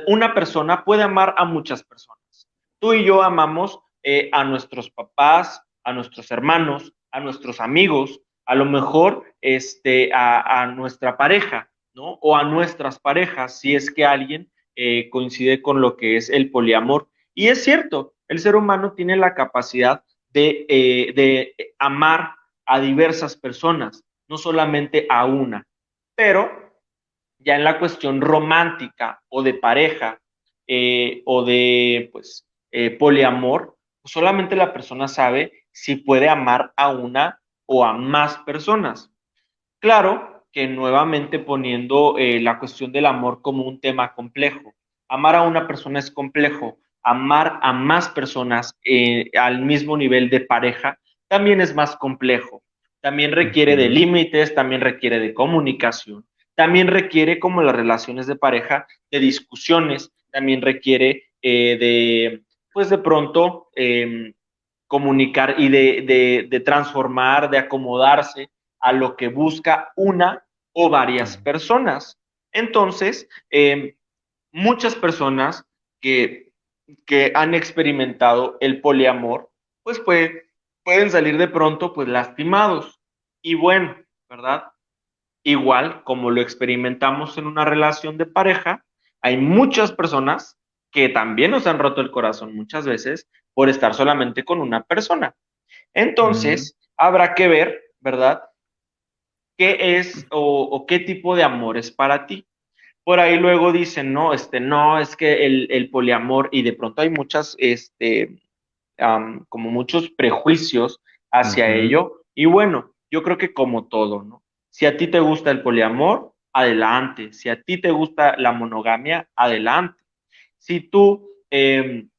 una persona puede amar a muchas personas. Tú y yo amamos eh, a nuestros papás, a nuestros hermanos, a nuestros amigos, a lo mejor este, a, a nuestra pareja, ¿no? O a nuestras parejas, si es que alguien eh, coincide con lo que es el poliamor. Y es cierto, el ser humano tiene la capacidad de, eh, de amar a diversas personas, no solamente a una. Pero ya en la cuestión romántica o de pareja eh, o de pues, poliamor, pues solamente la persona sabe si puede amar a una o a más personas. Claro, que nuevamente poniendo eh, la cuestión del amor como un tema complejo. Amar a una persona es complejo, amar a más personas eh, al mismo nivel de pareja también es más complejo. También requiere de límites, también requiere de comunicación, también requiere, como las relaciones de pareja, de discusiones, también requiere eh, de, pues de pronto, em, comunicar y de, de transformar, de acomodarse a lo que busca una o varias personas. Entonces, em, muchas personas que, que, han experimentado el poliamor, pues pueden salir de pronto pues lastimados. Y bueno, ¿verdad? Igual como lo experimentamos en una relación de pareja, hay muchas personas que también nos han roto el corazón muchas veces por estar solamente con una persona. Entonces, habrá que ver, ¿verdad? qué es o, qué tipo de amor es para ti. Por ahí luego dicen, no, este, no, es que el, poliamor, y de pronto hay muchas, este, como muchos prejuicios hacia ello. Y bueno, yo creo que como todo, ¿no? Si a ti te gusta el poliamor, adelante. Si a ti te gusta la monogamia, adelante. Si tú em,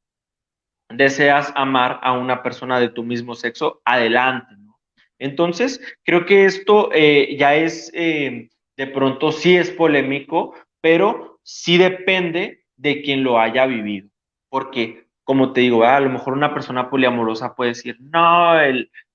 deseas amar a una persona de tu mismo sexo, adelante. Entonces, creo que esto eh, ya es, eh, de pronto sí es polémico, pero sí depende de quien lo haya vivido. Porque, como te digo, a lo mejor una persona poliamorosa puede decir, no,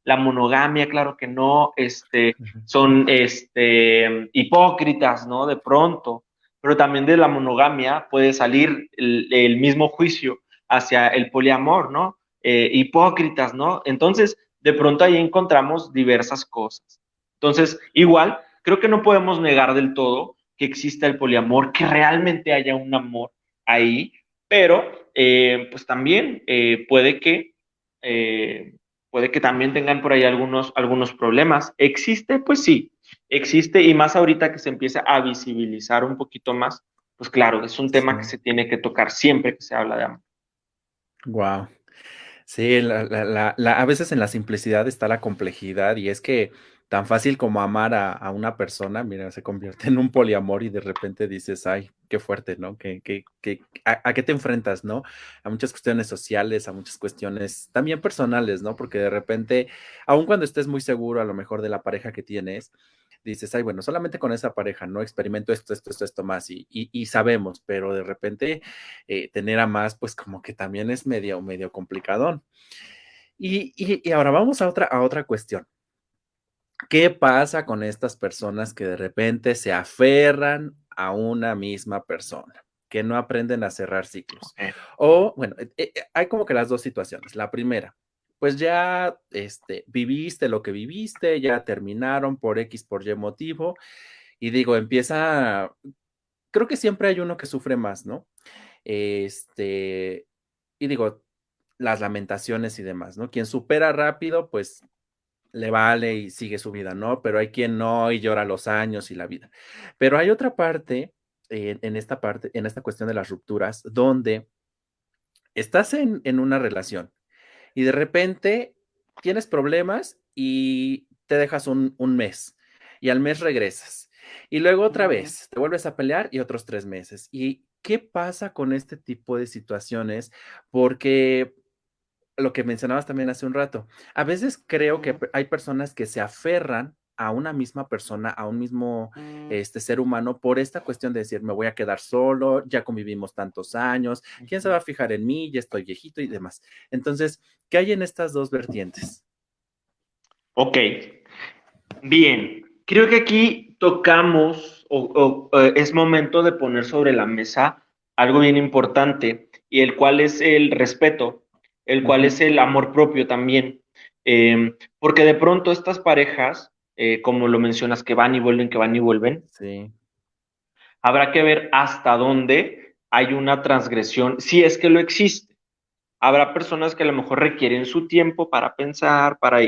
la monogamia, claro que no, este, son este, hipócritas, ¿no? De pronto. Pero también de la monogamia puede salir el, mismo juicio hacia el poliamor, ¿no? Eh, hipócritas, ¿no? Entonces, de pronto ahí encontramos diversas cosas. Entonces, igual, creo que no podemos negar del todo que exista el poliamor, que realmente haya un amor ahí, pero eh, pues también eh, puede que eh, puede que también tengan por ahí algunos, algunos problemas. ¿Existe? Pues sí, existe y más ahorita que se empieza a visibilizar un poquito más, pues claro, es un tema que se tiene que tocar siempre que se habla de amor. Wow. Sí, a veces en la simplicidad está la complejidad y es que tan fácil como amar a, una persona, mira, se convierte en un poliamor y de repente dices, ay, qué fuerte, ¿no? ¿Qué, a, qué te enfrentas, ¿no? A muchas cuestiones sociales, a muchas cuestiones también personales, ¿no? Porque de repente, aun cuando estés muy seguro a lo mejor de la pareja que tienes, dices, ay, bueno, solamente con esa pareja, no experimento esto, esto, esto, esto más y, sabemos, pero de repente eh, tener a más, pues como que también es medio, medio complicadón. Y, y, ahora vamos a otra, a otra cuestión. ¿Qué pasa con estas personas que de repente se aferran a una misma persona? que no aprenden a cerrar ciclos. O, bueno, eh, eh, hay como que las dos situaciones. La primera, pues ya este, viviste lo que viviste, ya terminaron por X, por Y motivo, y digo, empieza, creo que siempre hay uno que sufre más, ¿no? Este, y digo, las lamentaciones y demás, ¿no? Quien supera rápido, pues le vale y sigue su vida, ¿no? Pero hay quien no y llora los años y la vida. Pero hay otra parte, en esta parte, en esta cuestión de las rupturas, donde estás en, una relación y de repente tienes problemas y te dejas un, un mes y al mes regresas. Y luego otra vez, te vuelves a pelear y otros tres meses. ¿Y qué pasa con este tipo de situaciones? Porque lo que mencionabas también hace un rato. A veces creo que hay personas que se aferran a una misma persona, a un mismo mm. este, ser humano, por esta cuestión de decir, me voy a quedar solo, ya convivimos tantos años, ¿quién se va a fijar en mí? Ya estoy viejito y demás. Entonces, ¿qué hay en estas dos vertientes? Ok, bien, creo que aquí tocamos o, eh, es momento de poner sobre la mesa algo bien importante y el cual es el respeto el cual es el amor propio también. Em, porque de pronto estas parejas, eh, como lo mencionas, que van y vuelven, que van y vuelven, sí. habrá que ver hasta dónde hay una transgresión, si es que lo existe. Habrá personas que a lo mejor requieren su tiempo para pensar, para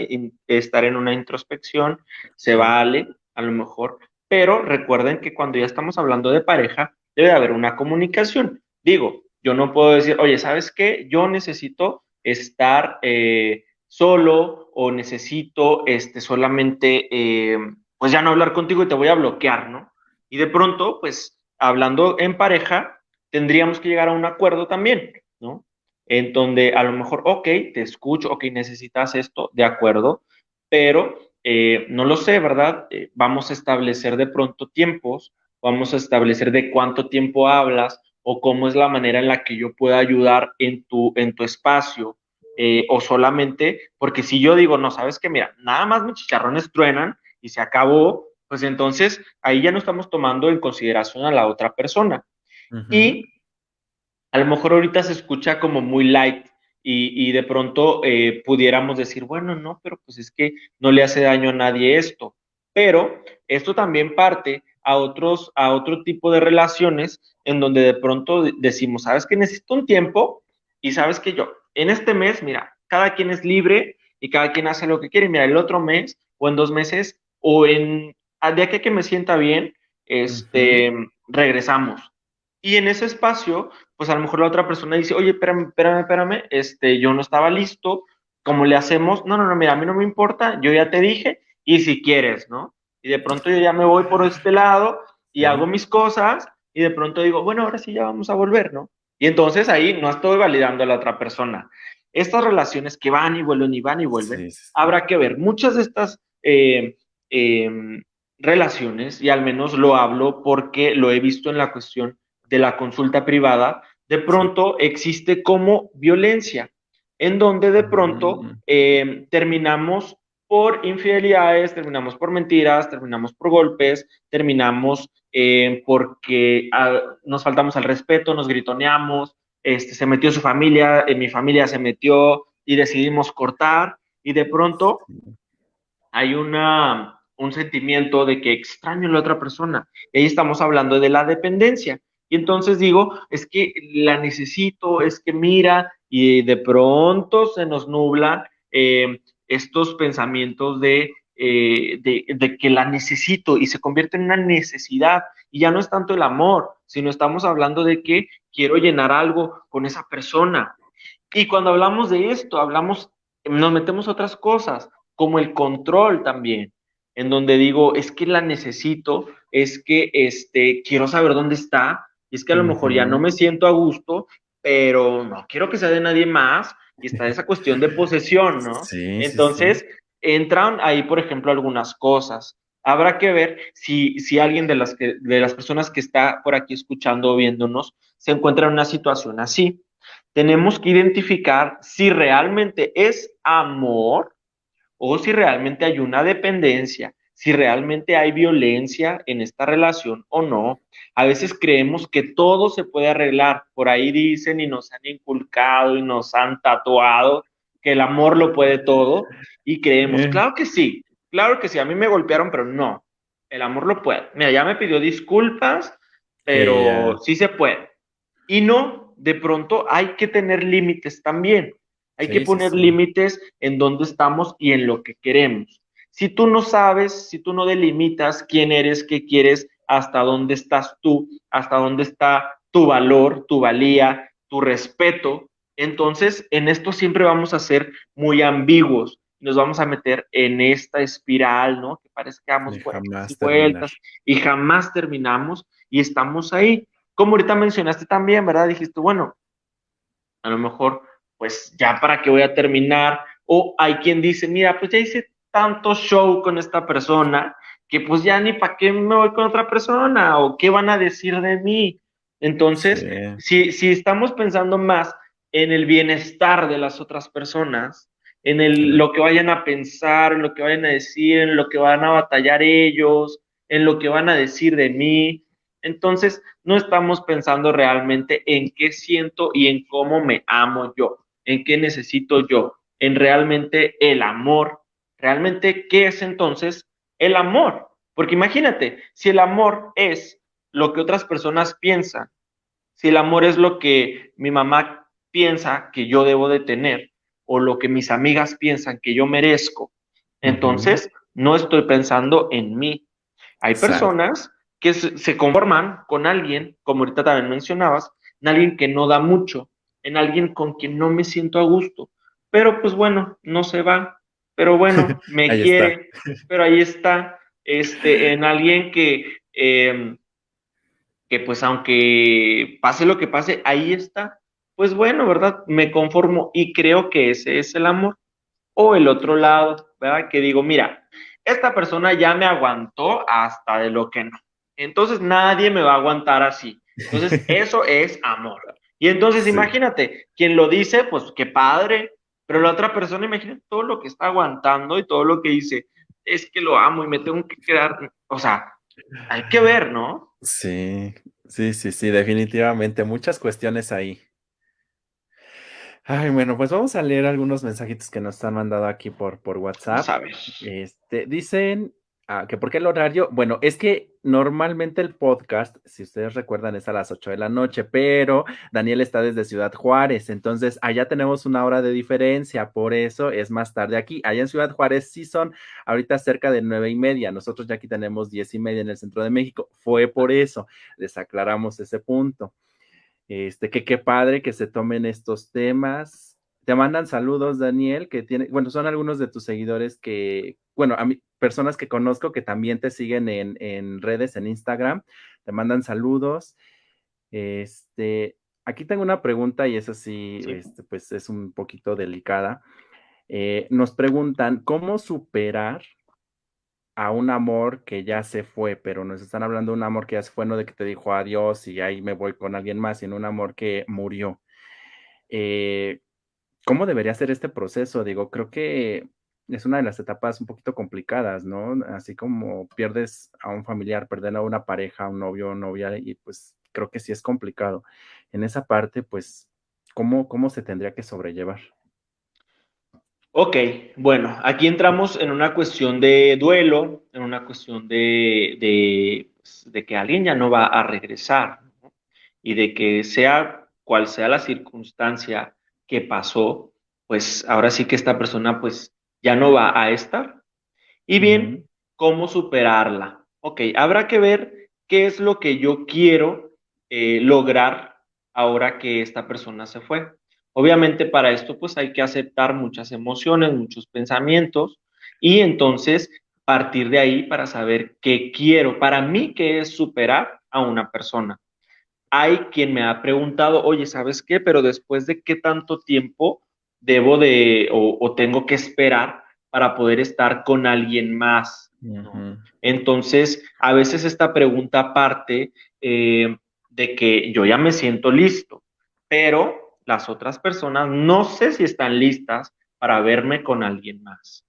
estar en una introspección, se vale, a lo mejor, pero recuerden que cuando ya estamos hablando de pareja, debe haber una comunicación. Digo, yo no puedo decir, oye, ¿sabes qué? Yo necesito estar eh, solo o necesito este, solamente, eh, pues ya no hablar contigo y te voy a bloquear, ¿no? Y de pronto, pues hablando en pareja, tendríamos que llegar a un acuerdo también, ¿no? En donde a lo mejor, ok, te escucho, ok, necesitas esto, de acuerdo, pero eh, no lo sé, ¿verdad? vamos a establecer de pronto tiempos, vamos a establecer de cuánto tiempo hablas, o cómo es la manera en la que yo pueda ayudar en tu, en tu espacio, eh, o solamente, porque si yo digo, no, sabes que, mira, nada más mis chicharrones truenan y se acabó, pues entonces ahí ya no estamos tomando en consideración a la otra persona. Y a lo mejor ahorita se escucha como muy light y, de pronto eh, pudiéramos decir, bueno, no, pero pues es que no le hace daño a nadie esto. Pero esto también parte a otros, a otro tipo de relaciones en donde de pronto decimos, sabes que necesito un tiempo y sabes que yo, en este mes, mira, cada quien es libre y cada quien hace lo que quiere. Mira, el otro mes o en dos meses o en, al día que, que me sienta bien, este, regresamos. Y en ese espacio, pues a lo mejor la otra persona dice, oye, espérame, espérame, espérame, este, yo no estaba listo, ¿cómo le hacemos? No, no, no, mira, a mí no me importa, yo ya te dije, y si quieres, ¿no? Y de pronto yo ya me voy por este lado y hago mis cosas y de pronto digo, bueno, ahora sí ya vamos a volver, ¿no? Y entonces ahí no estoy validando a la otra persona. Estas relaciones que van y vuelven y van y vuelven, habrá que ver. Muchas de estas eh, em, relaciones, y al menos lo hablo porque lo he visto en la cuestión de la consulta privada, de pronto existe como violencia, en donde de pronto mm. em, terminamos por infidelidades, terminamos por mentiras, terminamos por golpes, terminamos eh, porque ah, nos faltamos al respeto, nos gritoneamos, este, se metió su familia, en mi familia se metió y decidimos cortar y de pronto hay una, un sentimiento de que extraño a la otra persona. Y ahí estamos hablando de la dependencia. Y entonces digo, es que la necesito, es que mira, y de pronto se nos nubla. Eh, estos pensamientos eh, de, de, que la necesito y se convierte en una necesidad. Y ya no es tanto el amor, sino estamos hablando de que quiero llenar algo con esa persona. Y cuando hablamos de esto, hablamos, nos metemos otras cosas, como el control también, en donde digo, es que la necesito, es que este, quiero saber dónde está, y es que a lo mejor ya no me siento a gusto, pero no quiero que sea de nadie más, y está esa cuestión de posesión, ¿no? Sí, Entonces, entran ahí, por ejemplo, algunas cosas. Habrá que ver si, si alguien de las, que, de las personas que está por aquí escuchando o viéndonos se encuentra en una situación así. Tenemos que identificar si realmente es amor o si realmente hay una dependencia, si realmente hay violencia en esta relación o no. A veces creemos que todo se puede arreglar. Por ahí dicen y nos han inculcado y nos han tatuado que el amor lo puede todo y creemos, eh. claro que sí, claro que sí, a mí me golpearon, pero no, el amor lo puede. Mira, ya me pidió disculpas, pero sí se puede. Y no, de pronto hay que tener límites también. Hay que poner límites en dónde estamos y en lo que queremos. Si tú no sabes, si tú no delimitas quién eres, qué quieres, hasta dónde estás tú, hasta dónde está tu valor, tu valía, tu respeto, entonces en esto siempre vamos a ser muy ambiguos. Nos vamos a meter en esta espiral, ¿no? Que parece que damos vueltas y jamás terminamos y estamos ahí. Como ahorita mencionaste también, ¿verdad? Dijiste, bueno, a lo mejor, pues ya para qué voy a terminar. O hay quien dice, mira, pues ya hice tanto show con esta persona que pues ya ni para qué me voy con otra persona o qué van a decir de mí. Entonces, si, si estamos pensando más en el bienestar de las otras personas, en el, lo que vayan a pensar, en lo que vayan a decir, en lo que van a batallar ellos, en lo que van a decir de mí. Entonces, no estamos pensando realmente en qué siento y en cómo me amo yo, en qué necesito yo, en realmente el amor realmente, ¿qué es entonces el amor? Porque imagínate, si el amor es lo que otras personas piensan, si el amor es lo que mi mamá piensa que yo debo de tener o lo que mis amigas piensan que yo merezco, entonces no estoy pensando en mí. Hay personas que se conforman con alguien, como ahorita también mencionabas, en alguien que no da mucho, en alguien con quien no me siento a gusto, pero pues bueno, no se va, pero bueno, me quiere, pero ahí está, este, en alguien que, em, que pues aunque pase lo que pase, ahí está, pues bueno, ¿verdad? Me conformo y creo que ese es el amor. O el otro lado, ¿verdad? Que digo, mira, esta persona ya me aguantó hasta de lo que no. Entonces nadie me va a aguantar así. Entonces eso es amor. Y entonces imagínate, quien lo dice, pues qué padre, pero la otra persona, imagina todo lo que está aguantando y todo lo que dice, es que lo amo y me tengo que quedar, o sea, hay que ver, ¿no? Sí, sí, sí, sí, definitivamente, muchas cuestiones ahí. Ay, bueno, pues vamos a leer algunos mensajitos que nos han mandado aquí por, por WhatsApp. Sabes. Este, dicen, Ah, ¿que por qué el horario? Bueno, es que normalmente el podcast, si ustedes recuerdan, es a las 8 de la noche, pero Daniel está desde Ciudad Juárez, entonces allá tenemos una hora de diferencia, por eso es más tarde aquí. Allá en Ciudad Juárez sí son ahorita cerca de nueve y media, nosotros ya aquí tenemos diez y media en el centro de México, fue por eso, les aclaramos ese punto. Este, que qué padre que se tomen estos temas. Te mandan saludos, Daniel, que tiene, bueno, son algunos de tus seguidores que, bueno, a mí, personas que conozco que también te siguen en, redes, en Instagram, te mandan saludos. Este, aquí tengo una pregunta y esa sí, Este, pues es un poquito delicada. Eh, nos preguntan, ¿cómo superar a un amor que ya se fue? Pero nos están hablando de un amor que ya se fue, no de que te dijo adiós y ahí me voy con alguien más, sino un amor que murió. Eh, ¿Cómo debería ser este proceso? Digo, creo que es una de las etapas un poquito complicadas, ¿no? Así como pierdes a un familiar, perder a una pareja, un novio o novia, y pues creo que sí es complicado. En esa parte, pues, ¿cómo, cómo se tendría que sobrellevar? Ok, bueno, aquí entramos en una cuestión de duelo, en una cuestión de, de, pues, que alguien ya no va a regresar, y de que sea cual sea la circunstancia que pasó, pues ahora sí que esta persona pues ya no va a estar. Y bien, ¿cómo superarla? Ok, habrá que ver qué es lo que yo quiero eh, lograr ahora que esta persona se fue. Obviamente para esto pues hay que aceptar muchas emociones, muchos pensamientos y entonces partir de ahí para saber qué quiero. Para mí, ¿qué es superar a una persona? Hay quien me ha preguntado, oye, ¿sabes qué? Pero después de qué tanto tiempo debo de o, tengo que esperar para poder estar con alguien más. Entonces, a veces esta pregunta parte eh, de que yo ya me siento listo, pero las otras personas no sé si están listas para verme con alguien más.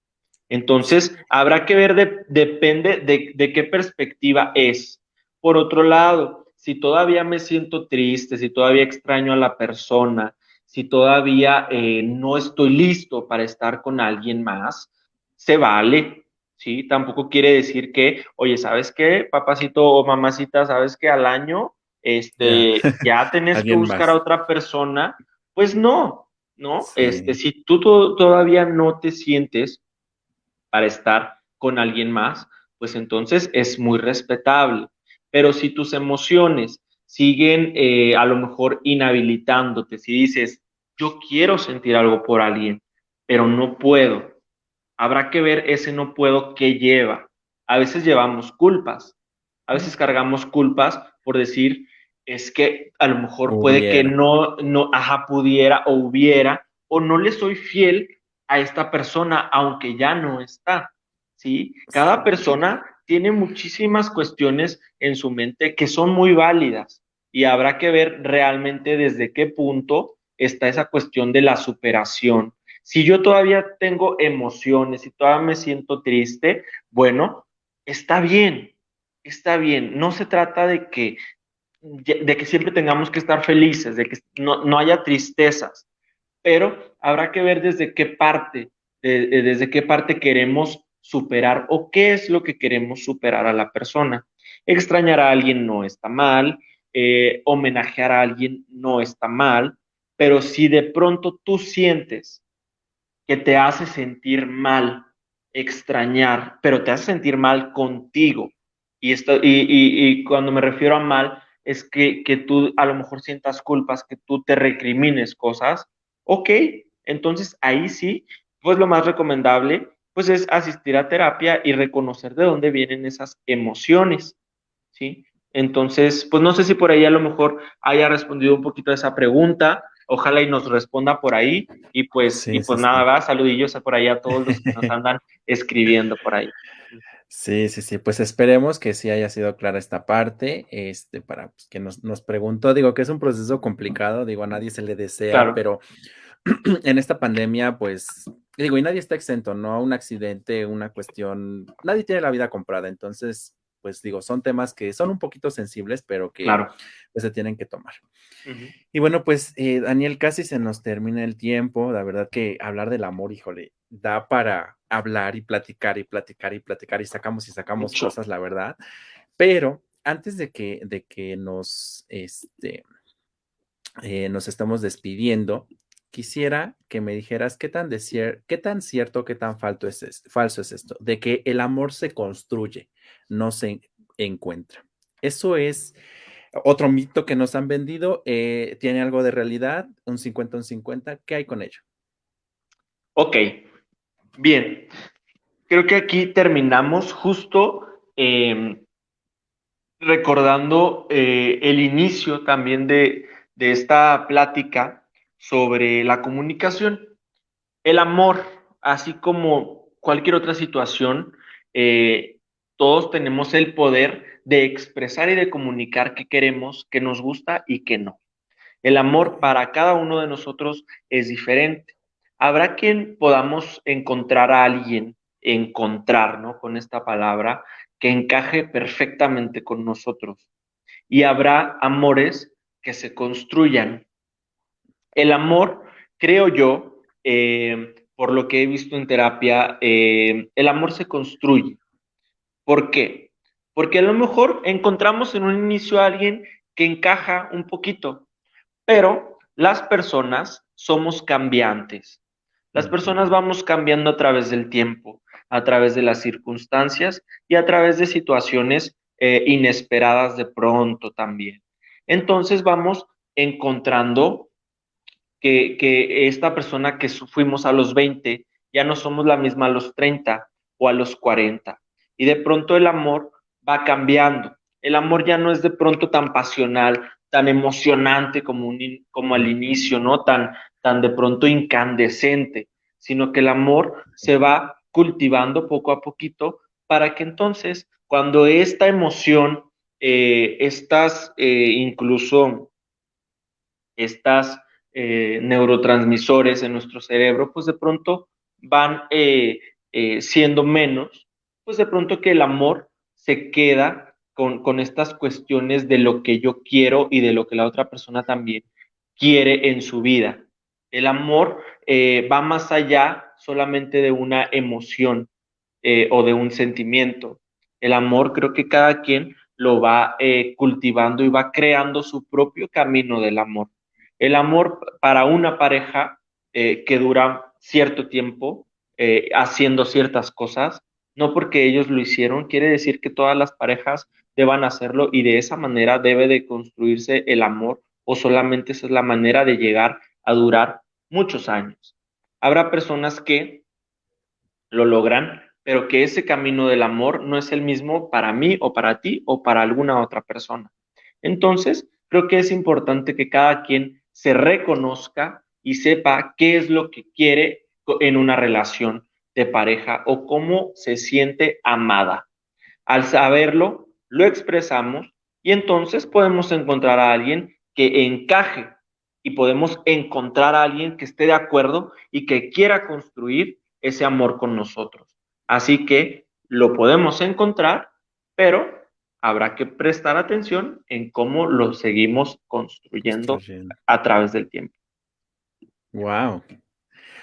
Entonces, habrá que ver, depende de, de qué perspectiva es. Por otro lado, si todavía me siento triste, si todavía extraño a la persona, si todavía eh, no estoy listo para estar con alguien más, se vale, ¿sí? Tampoco quiere decir que, oye, ¿sabes qué, papacito o mamacita, sabes que al año este, ya tenés que buscar a otra persona? Pues no, ¿no? Este, si tú todavía no te sientes para estar con alguien más, pues entonces es muy respetable. Pero si tus emociones siguen eh, a lo mejor inhabilitándote, si dices, yo quiero sentir algo por alguien, pero no puedo. Habrá que ver ese no puedo que lleva. A veces llevamos culpas, a veces cargamos culpas por decir, es que a lo mejor puede que no, no, ajá, pudiera o hubiera, o no le soy fiel a esta persona, aunque ya no está. ¿sí? Cada persona tiene muchísimas cuestiones en su mente que son muy válidas y habrá que ver realmente desde qué punto está esa cuestión de la superación. Si yo todavía tengo emociones y todavía me siento triste, bueno, está bien, está bien. No se trata de que, de que siempre tengamos que estar felices, de que no, haya tristezas, pero habrá que ver desde qué parte, desde qué parte queremos superar o qué es lo que queremos superar a la persona. Extrañar a alguien no está mal, eh, homenajear a alguien no está mal, pero si de pronto tú sientes que te hace sentir mal, extrañar, pero te hace sentir mal contigo, y, esto, y, cuando me refiero a mal, es que, que tú a lo mejor sientas culpas, que tú te recrimines cosas, ok, entonces ahí sí, pues lo más recomendable, pues es asistir a terapia y reconocer de dónde vienen esas emociones, ¿sí? Entonces, pues no sé si por ahí a lo mejor haya respondido un poquito a esa pregunta. Ojalá y nos responda por ahí. Y pues, y pues nada, va, saludillos por ahí a todos los que nos andan escribiendo por ahí. Sí, sí, sí, pues esperemos que sí haya sido clara esta parte, este, para pues, que nos, nos preguntó, digo que es un proceso complicado, digo, a nadie se le desea, pero en esta pandemia, pues, digo, y nadie está exento, ¿no? Un accidente, una cuestión, nadie tiene la vida comprada, entonces, pues digo, son temas que son un poquito sensibles, pero que pues, se tienen que tomar. Y bueno, pues eh, Daniel, casi se nos termina el tiempo. La verdad que hablar del amor, híjole, da para hablar y platicar y platicar y platicar y sacamos y sacamos cosas, la verdad. Pero antes de que, de que nos, este, eh, nos estamos despidiendo, quisiera que me dijeras qué tan, qué tan cierto, qué tan falso es, falso es esto, de que el amor se construye no se encuentra. Eso es otro mito que nos han vendido. Eh, ¿Tiene algo de realidad? Un 50, un 50. ¿Qué hay con ello? Ok, bien. Creo que aquí terminamos justo em, recordando eh, el inicio también de, de esta plática sobre la comunicación. El amor, así como cualquier otra situación, eh, todos tenemos el poder de expresar y de comunicar qué queremos, qué nos gusta y qué no. El amor para cada uno de nosotros es diferente. Habrá quien podamos encontrar a alguien, encontrar, ¿no? Con esta palabra, que encaje perfectamente con nosotros. Y habrá amores que se construyan. El amor, creo yo, eh, por lo que he visto en terapia, eh, el amor se construye. ¿Por qué? Porque a lo mejor encontramos en un inicio a alguien que encaja un poquito, pero las personas somos cambiantes. Las personas vamos cambiando a través del tiempo, a través de las circunstancias y a través de situaciones eh, inesperadas de pronto también. Entonces vamos encontrando que, esta persona que fuimos a los 20 ya no somos la misma a los 30 o a los 40. Y de pronto el amor va cambiando. El amor ya no es de pronto tan pasional, tan emocionante como, como al inicio, ¿no? Tan, tan de pronto incandescente, sino que el amor se va cultivando poco a poquito para que entonces cuando esta emoción, eh, estas eh, incluso estas eh, neurotransmisores en nuestro cerebro, pues de pronto van siendo menos, pues de pronto que el amor se queda con, con, estas cuestiones de lo que yo quiero y de lo que la otra persona también quiere en su vida. El amor va más allá solamente de una emoción o de un sentimiento. El amor creo que cada quien lo va eh, cultivando y va creando su propio camino del amor. El amor para una pareja eh, que dura cierto tiempo eh, haciendo ciertas cosas, no porque ellos lo hicieron, quiere decir que todas las parejas deban hacerlo y de esa manera debe de construirse el amor o solamente esa es la manera de llegar a durar muchos años. Habrá personas que lo logran pero que ese camino del amor no es el mismo para mí o para ti o para alguna otra persona. Entonces, creo que es importante que cada quien se reconozca y sepa qué es lo que quiere en una relación de pareja o cómo se siente amada. Al saberlo, lo expresamos y entonces podemos encontrar a alguien que encaje y podemos encontrar a alguien que esté de acuerdo y que quiera construir ese amor con nosotros. Así que lo podemos encontrar, pero habrá que prestar atención en cómo lo seguimos construyendo, a través del tiempo. Wow.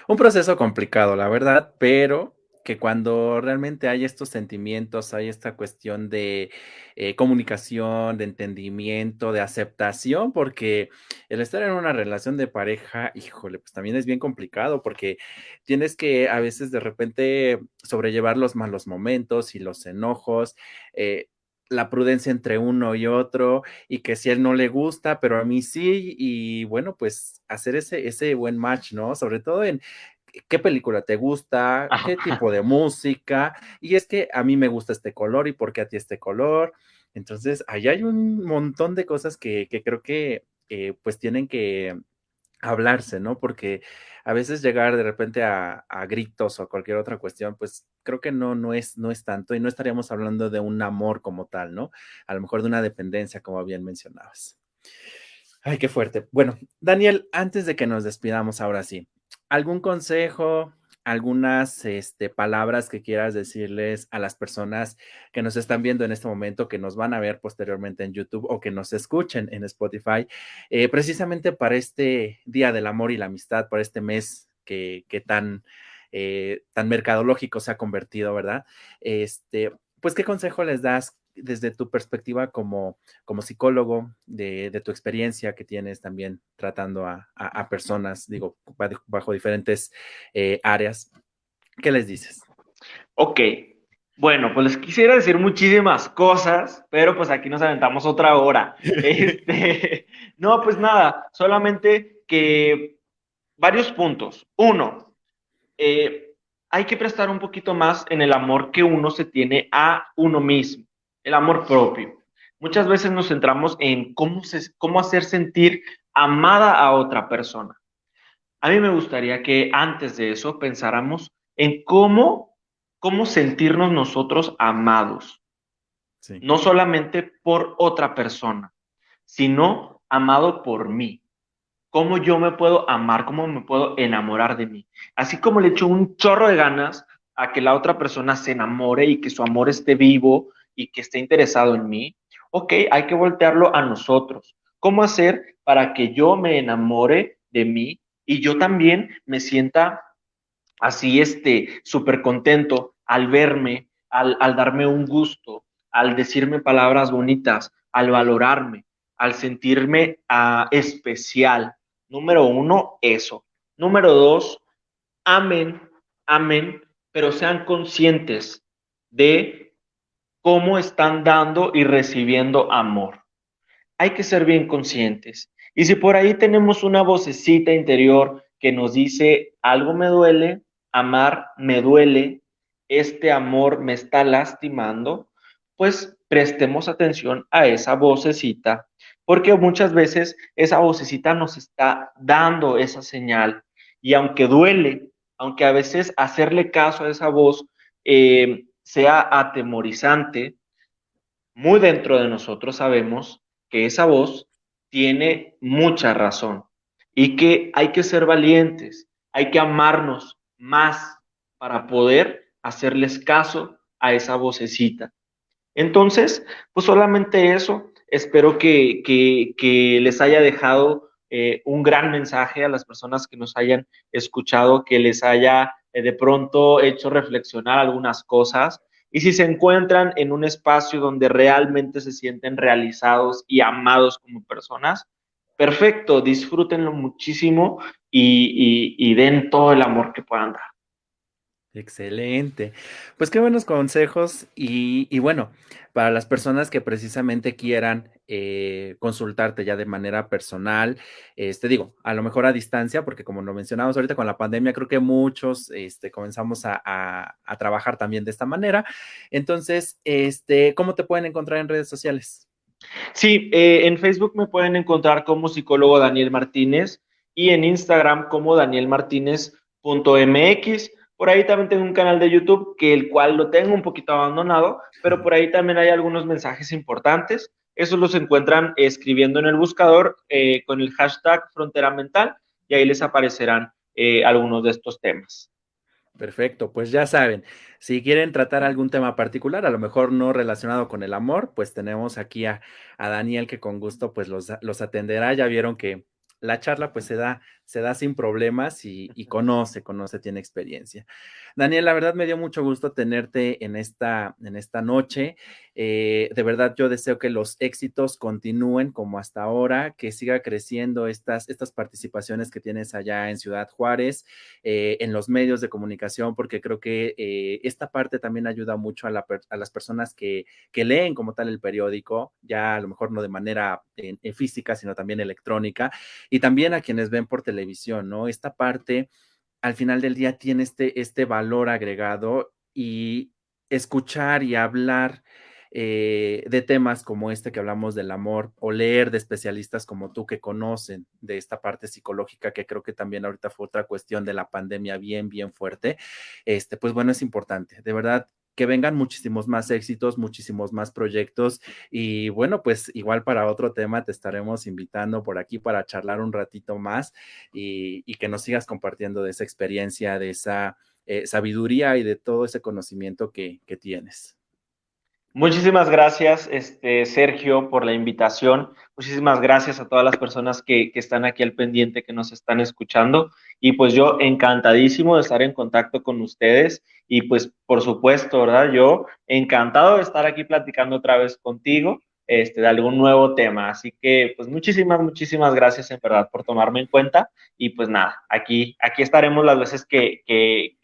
Un proceso complicado, la verdad, pero que cuando realmente hay estos sentimientos, hay esta cuestión de eh, comunicación, de entendimiento, de aceptación, porque el estar en una relación de pareja, híjole, pues también es bien complicado, porque tienes que a veces de repente sobrellevar los malos momentos y los enojos. Eh, la prudencia entre uno y otro y que si a él no le gusta, pero a mí sí, y bueno, pues hacer ese, ese buen match, ¿no? Sobre todo en, qué película te gusta, qué tipo de música, y es que a mí me gusta este color y por qué a ti este color. Entonces, ahí hay un montón de cosas que, creo que eh, pues tienen que hablarse, ¿no? Porque a veces llegar de repente a, gritos o cualquier otra cuestión, pues creo que no, no, es, no es tanto y no estaríamos hablando de un amor como tal, ¿no? A lo mejor de una dependencia, como bien mencionabas. Ay, qué fuerte. Bueno, Daniel, antes de que nos despidamos ahora sí, ¿Algún consejo, algunas este, palabras que quieras decirles a las personas que nos están viendo en este momento, que nos van a ver posteriormente en YouTube o que nos escuchen en Spotify, eh, precisamente para este Día del Amor y la Amistad, para este mes que, tan, eh, tan mercadológico se ha convertido, ¿verdad? Este, pues, ¿qué consejo les das? Desde tu perspectiva como, como psicólogo, de, tu experiencia que tienes también tratando a, personas, digo, bajo diferentes eh, áreas, ¿qué les dices? Ok, bueno, pues les quisiera decir muchísimas cosas, pero pues aquí nos aventamos otra hora. Este, no, pues nada, solamente que varios puntos. Uno, eh, hay que prestar un poquito más en el amor que uno se tiene a uno mismo el amor propio. Muchas veces nos centramos en cómo, cómo hacer sentir amada a otra persona. A mí me gustaría que antes de eso pensáramos en cómo, cómo sentirnos nosotros amados. No solamente por otra persona, sino amado por mí. Cómo yo me puedo amar, cómo me puedo enamorar de mí. Así como le echo un chorro de ganas a que la otra persona se enamore y que su amor esté vivo y que esté interesado en mí, ok, hay que voltearlo a nosotros. ¿Cómo hacer para que yo me enamore de mí y yo también me sienta así, este, súper contento al verme, al, darme un gusto, al decirme palabras bonitas, al valorarme, al sentirme ah, especial? Número uno, eso. Número dos, amen, amen, pero sean conscientes de cómo están dando y recibiendo amor. Hay que ser bien conscientes Y si por ahí tenemos una vocecita interior que nos dice, algo me duele, amar me duele, este amor me está lastimando, pues prestemos atención a esa vocecita, porque muchas veces esa vocecita nos está dando esa señal. Y aunque duele, aunque a veces hacerle caso a esa voz eh, sea atemorizante, muy dentro de nosotros sabemos que esa voz tiene mucha razón y que hay que ser valientes, hay que amarnos más para poder hacerles caso a esa vocecita. Entonces, pues solamente eso. Espero que, les haya dejado eh, un gran mensaje a las personas que nos hayan escuchado, que les haya eh, de pronto hecho reflexionar algunas cosas. Y si se encuentran en un espacio donde realmente se sienten realizados y amados como personas, perfecto, disfrútenlo muchísimo y, y den todo el amor que puedan dar. Excelente. Pues qué buenos consejos y, bueno, para las personas que precisamente quieran eh, consultarte ya de manera personal, este digo, a lo mejor a distancia, porque como lo mencionamos ahorita con la pandemia, creo que muchos este, comenzamos a, trabajar también de esta manera. Entonces, este, ¿cómo te pueden encontrar en redes sociales? Sí, eh, en Facebook me pueden encontrar como psicólogo Daniel Martínez y en Instagram como danielmartinez.mx. Por ahí también tengo un canal de YouTube que el cual lo tengo un poquito abandonado, pero por ahí también hay algunos mensajes importantes. Esos los encuentran escribiendo en el buscador eh, con el hashtag frontera mental y ahí les aparecerán eh, algunos de estos temas. Perfecto, pues ya saben, si quieren tratar algún tema particular, a lo mejor no relacionado con el amor, pues tenemos aquí a, Daniel que con gusto pues los, los atenderá. Ya vieron que la charla pues se da, se da sin problemas y, conoce, conoce, tiene experiencia. Daniel, la verdad me dio mucho gusto tenerte en esta, en esta noche. Eh, de verdad yo deseo que los éxitos continúen como hasta ahora, que siga creciendo estas, estas participaciones que tienes allá en Ciudad Juárez, eh, en los medios de comunicación, porque creo que eh, esta parte también ayuda mucho a, las personas que, que, leen como tal el periódico, ya a lo mejor no de manera física, sino también electrónica y también a quienes ven por televisión, ¿no? Esta parte al final del día tiene este, este valor agregado y escuchar y hablar eh, de temas como este que hablamos del amor o leer de especialistas como tú que conocen de esta parte psicológica que creo que también ahorita fue otra cuestión de la pandemia bien, bien fuerte, este, pues bueno, es importante. De verdad, que vengan muchísimos más éxitos, muchísimos más proyectos y bueno, pues igual para otro tema te estaremos invitando por aquí para charlar un ratito más y, que nos sigas compartiendo de esa experiencia, de esa eh, sabiduría y de todo ese conocimiento que, que tienes. Muchísimas gracias, este, Sergio, por la invitación. Muchísimas gracias a todas las personas que, están aquí al pendiente, que nos están escuchando. Y pues yo encantadísimo de estar en contacto con ustedes. Y pues, por supuesto, ¿verdad? Yo encantado de estar aquí platicando otra vez contigo este, de algún nuevo tema. Así que, pues, muchísimas, muchísimas gracias en verdad por tomarme en cuenta. Y pues nada, aquí, aquí estaremos las veces que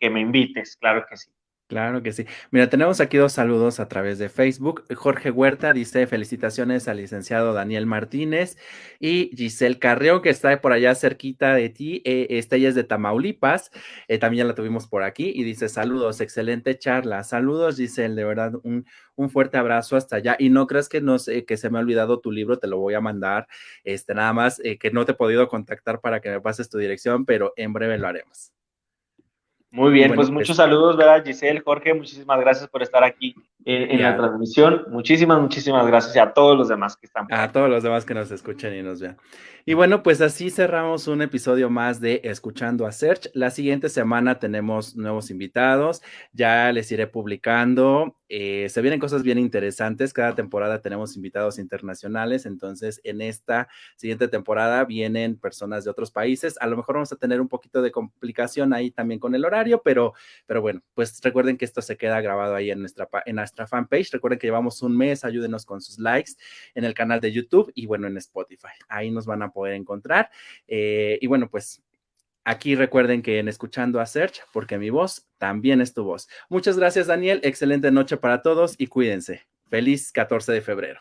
me invites, claro que sí. Claro que sí. Mira, tenemos aquí dos saludos a través de Facebook. Jorge Huerta dice felicitaciones al licenciado Daniel Martínez y Giselle Carreo, que está por allá cerquita de ti. Eh, esta ella es de Tamaulipas. Eh, también la tuvimos por aquí y dice saludos, excelente charla. Saludos, Giselle, de verdad, un, un fuerte abrazo hasta allá. Y no creas que, no que se me ha olvidado tu libro, te lo voy a mandar. Este, nada más eh, que no te he podido contactar para que me pases tu dirección, pero en breve lo haremos. Muy bien, pues muchos saludos, ¿verdad? Giselle, Jorge, muchísimas gracias por estar aquí en, la transmisión. Muchísimas, muchísimas gracias a todos los demás que están. A todos los demás que nos escuchen y nos vean. Y bueno, pues así cerramos un episodio más de Escuchando a Search. La siguiente semana tenemos nuevos invitados, ya les iré publicando. Eh, se vienen cosas bien interesantes. Cada temporada tenemos invitados internacionales, entonces en esta siguiente temporada vienen personas de otros países. A lo mejor vamos a tener un poquito de complicación ahí también con el horario, pero, pero bueno, pues recuerden que esto se queda grabado ahí en nuestra, en nuestra fanpage. Recuerden que llevamos un mes, ayúdenos con sus likes en el canal de YouTube y bueno, en Spotify. Ahí nos van a poder encontrar. Eh, y bueno, pues aquí recuerden que en Escuchando a Search, porque mi voz también es tu voz. Muchas gracias, Daniel. Excelente noche para todos y cuídense. Feliz 14 de febrero.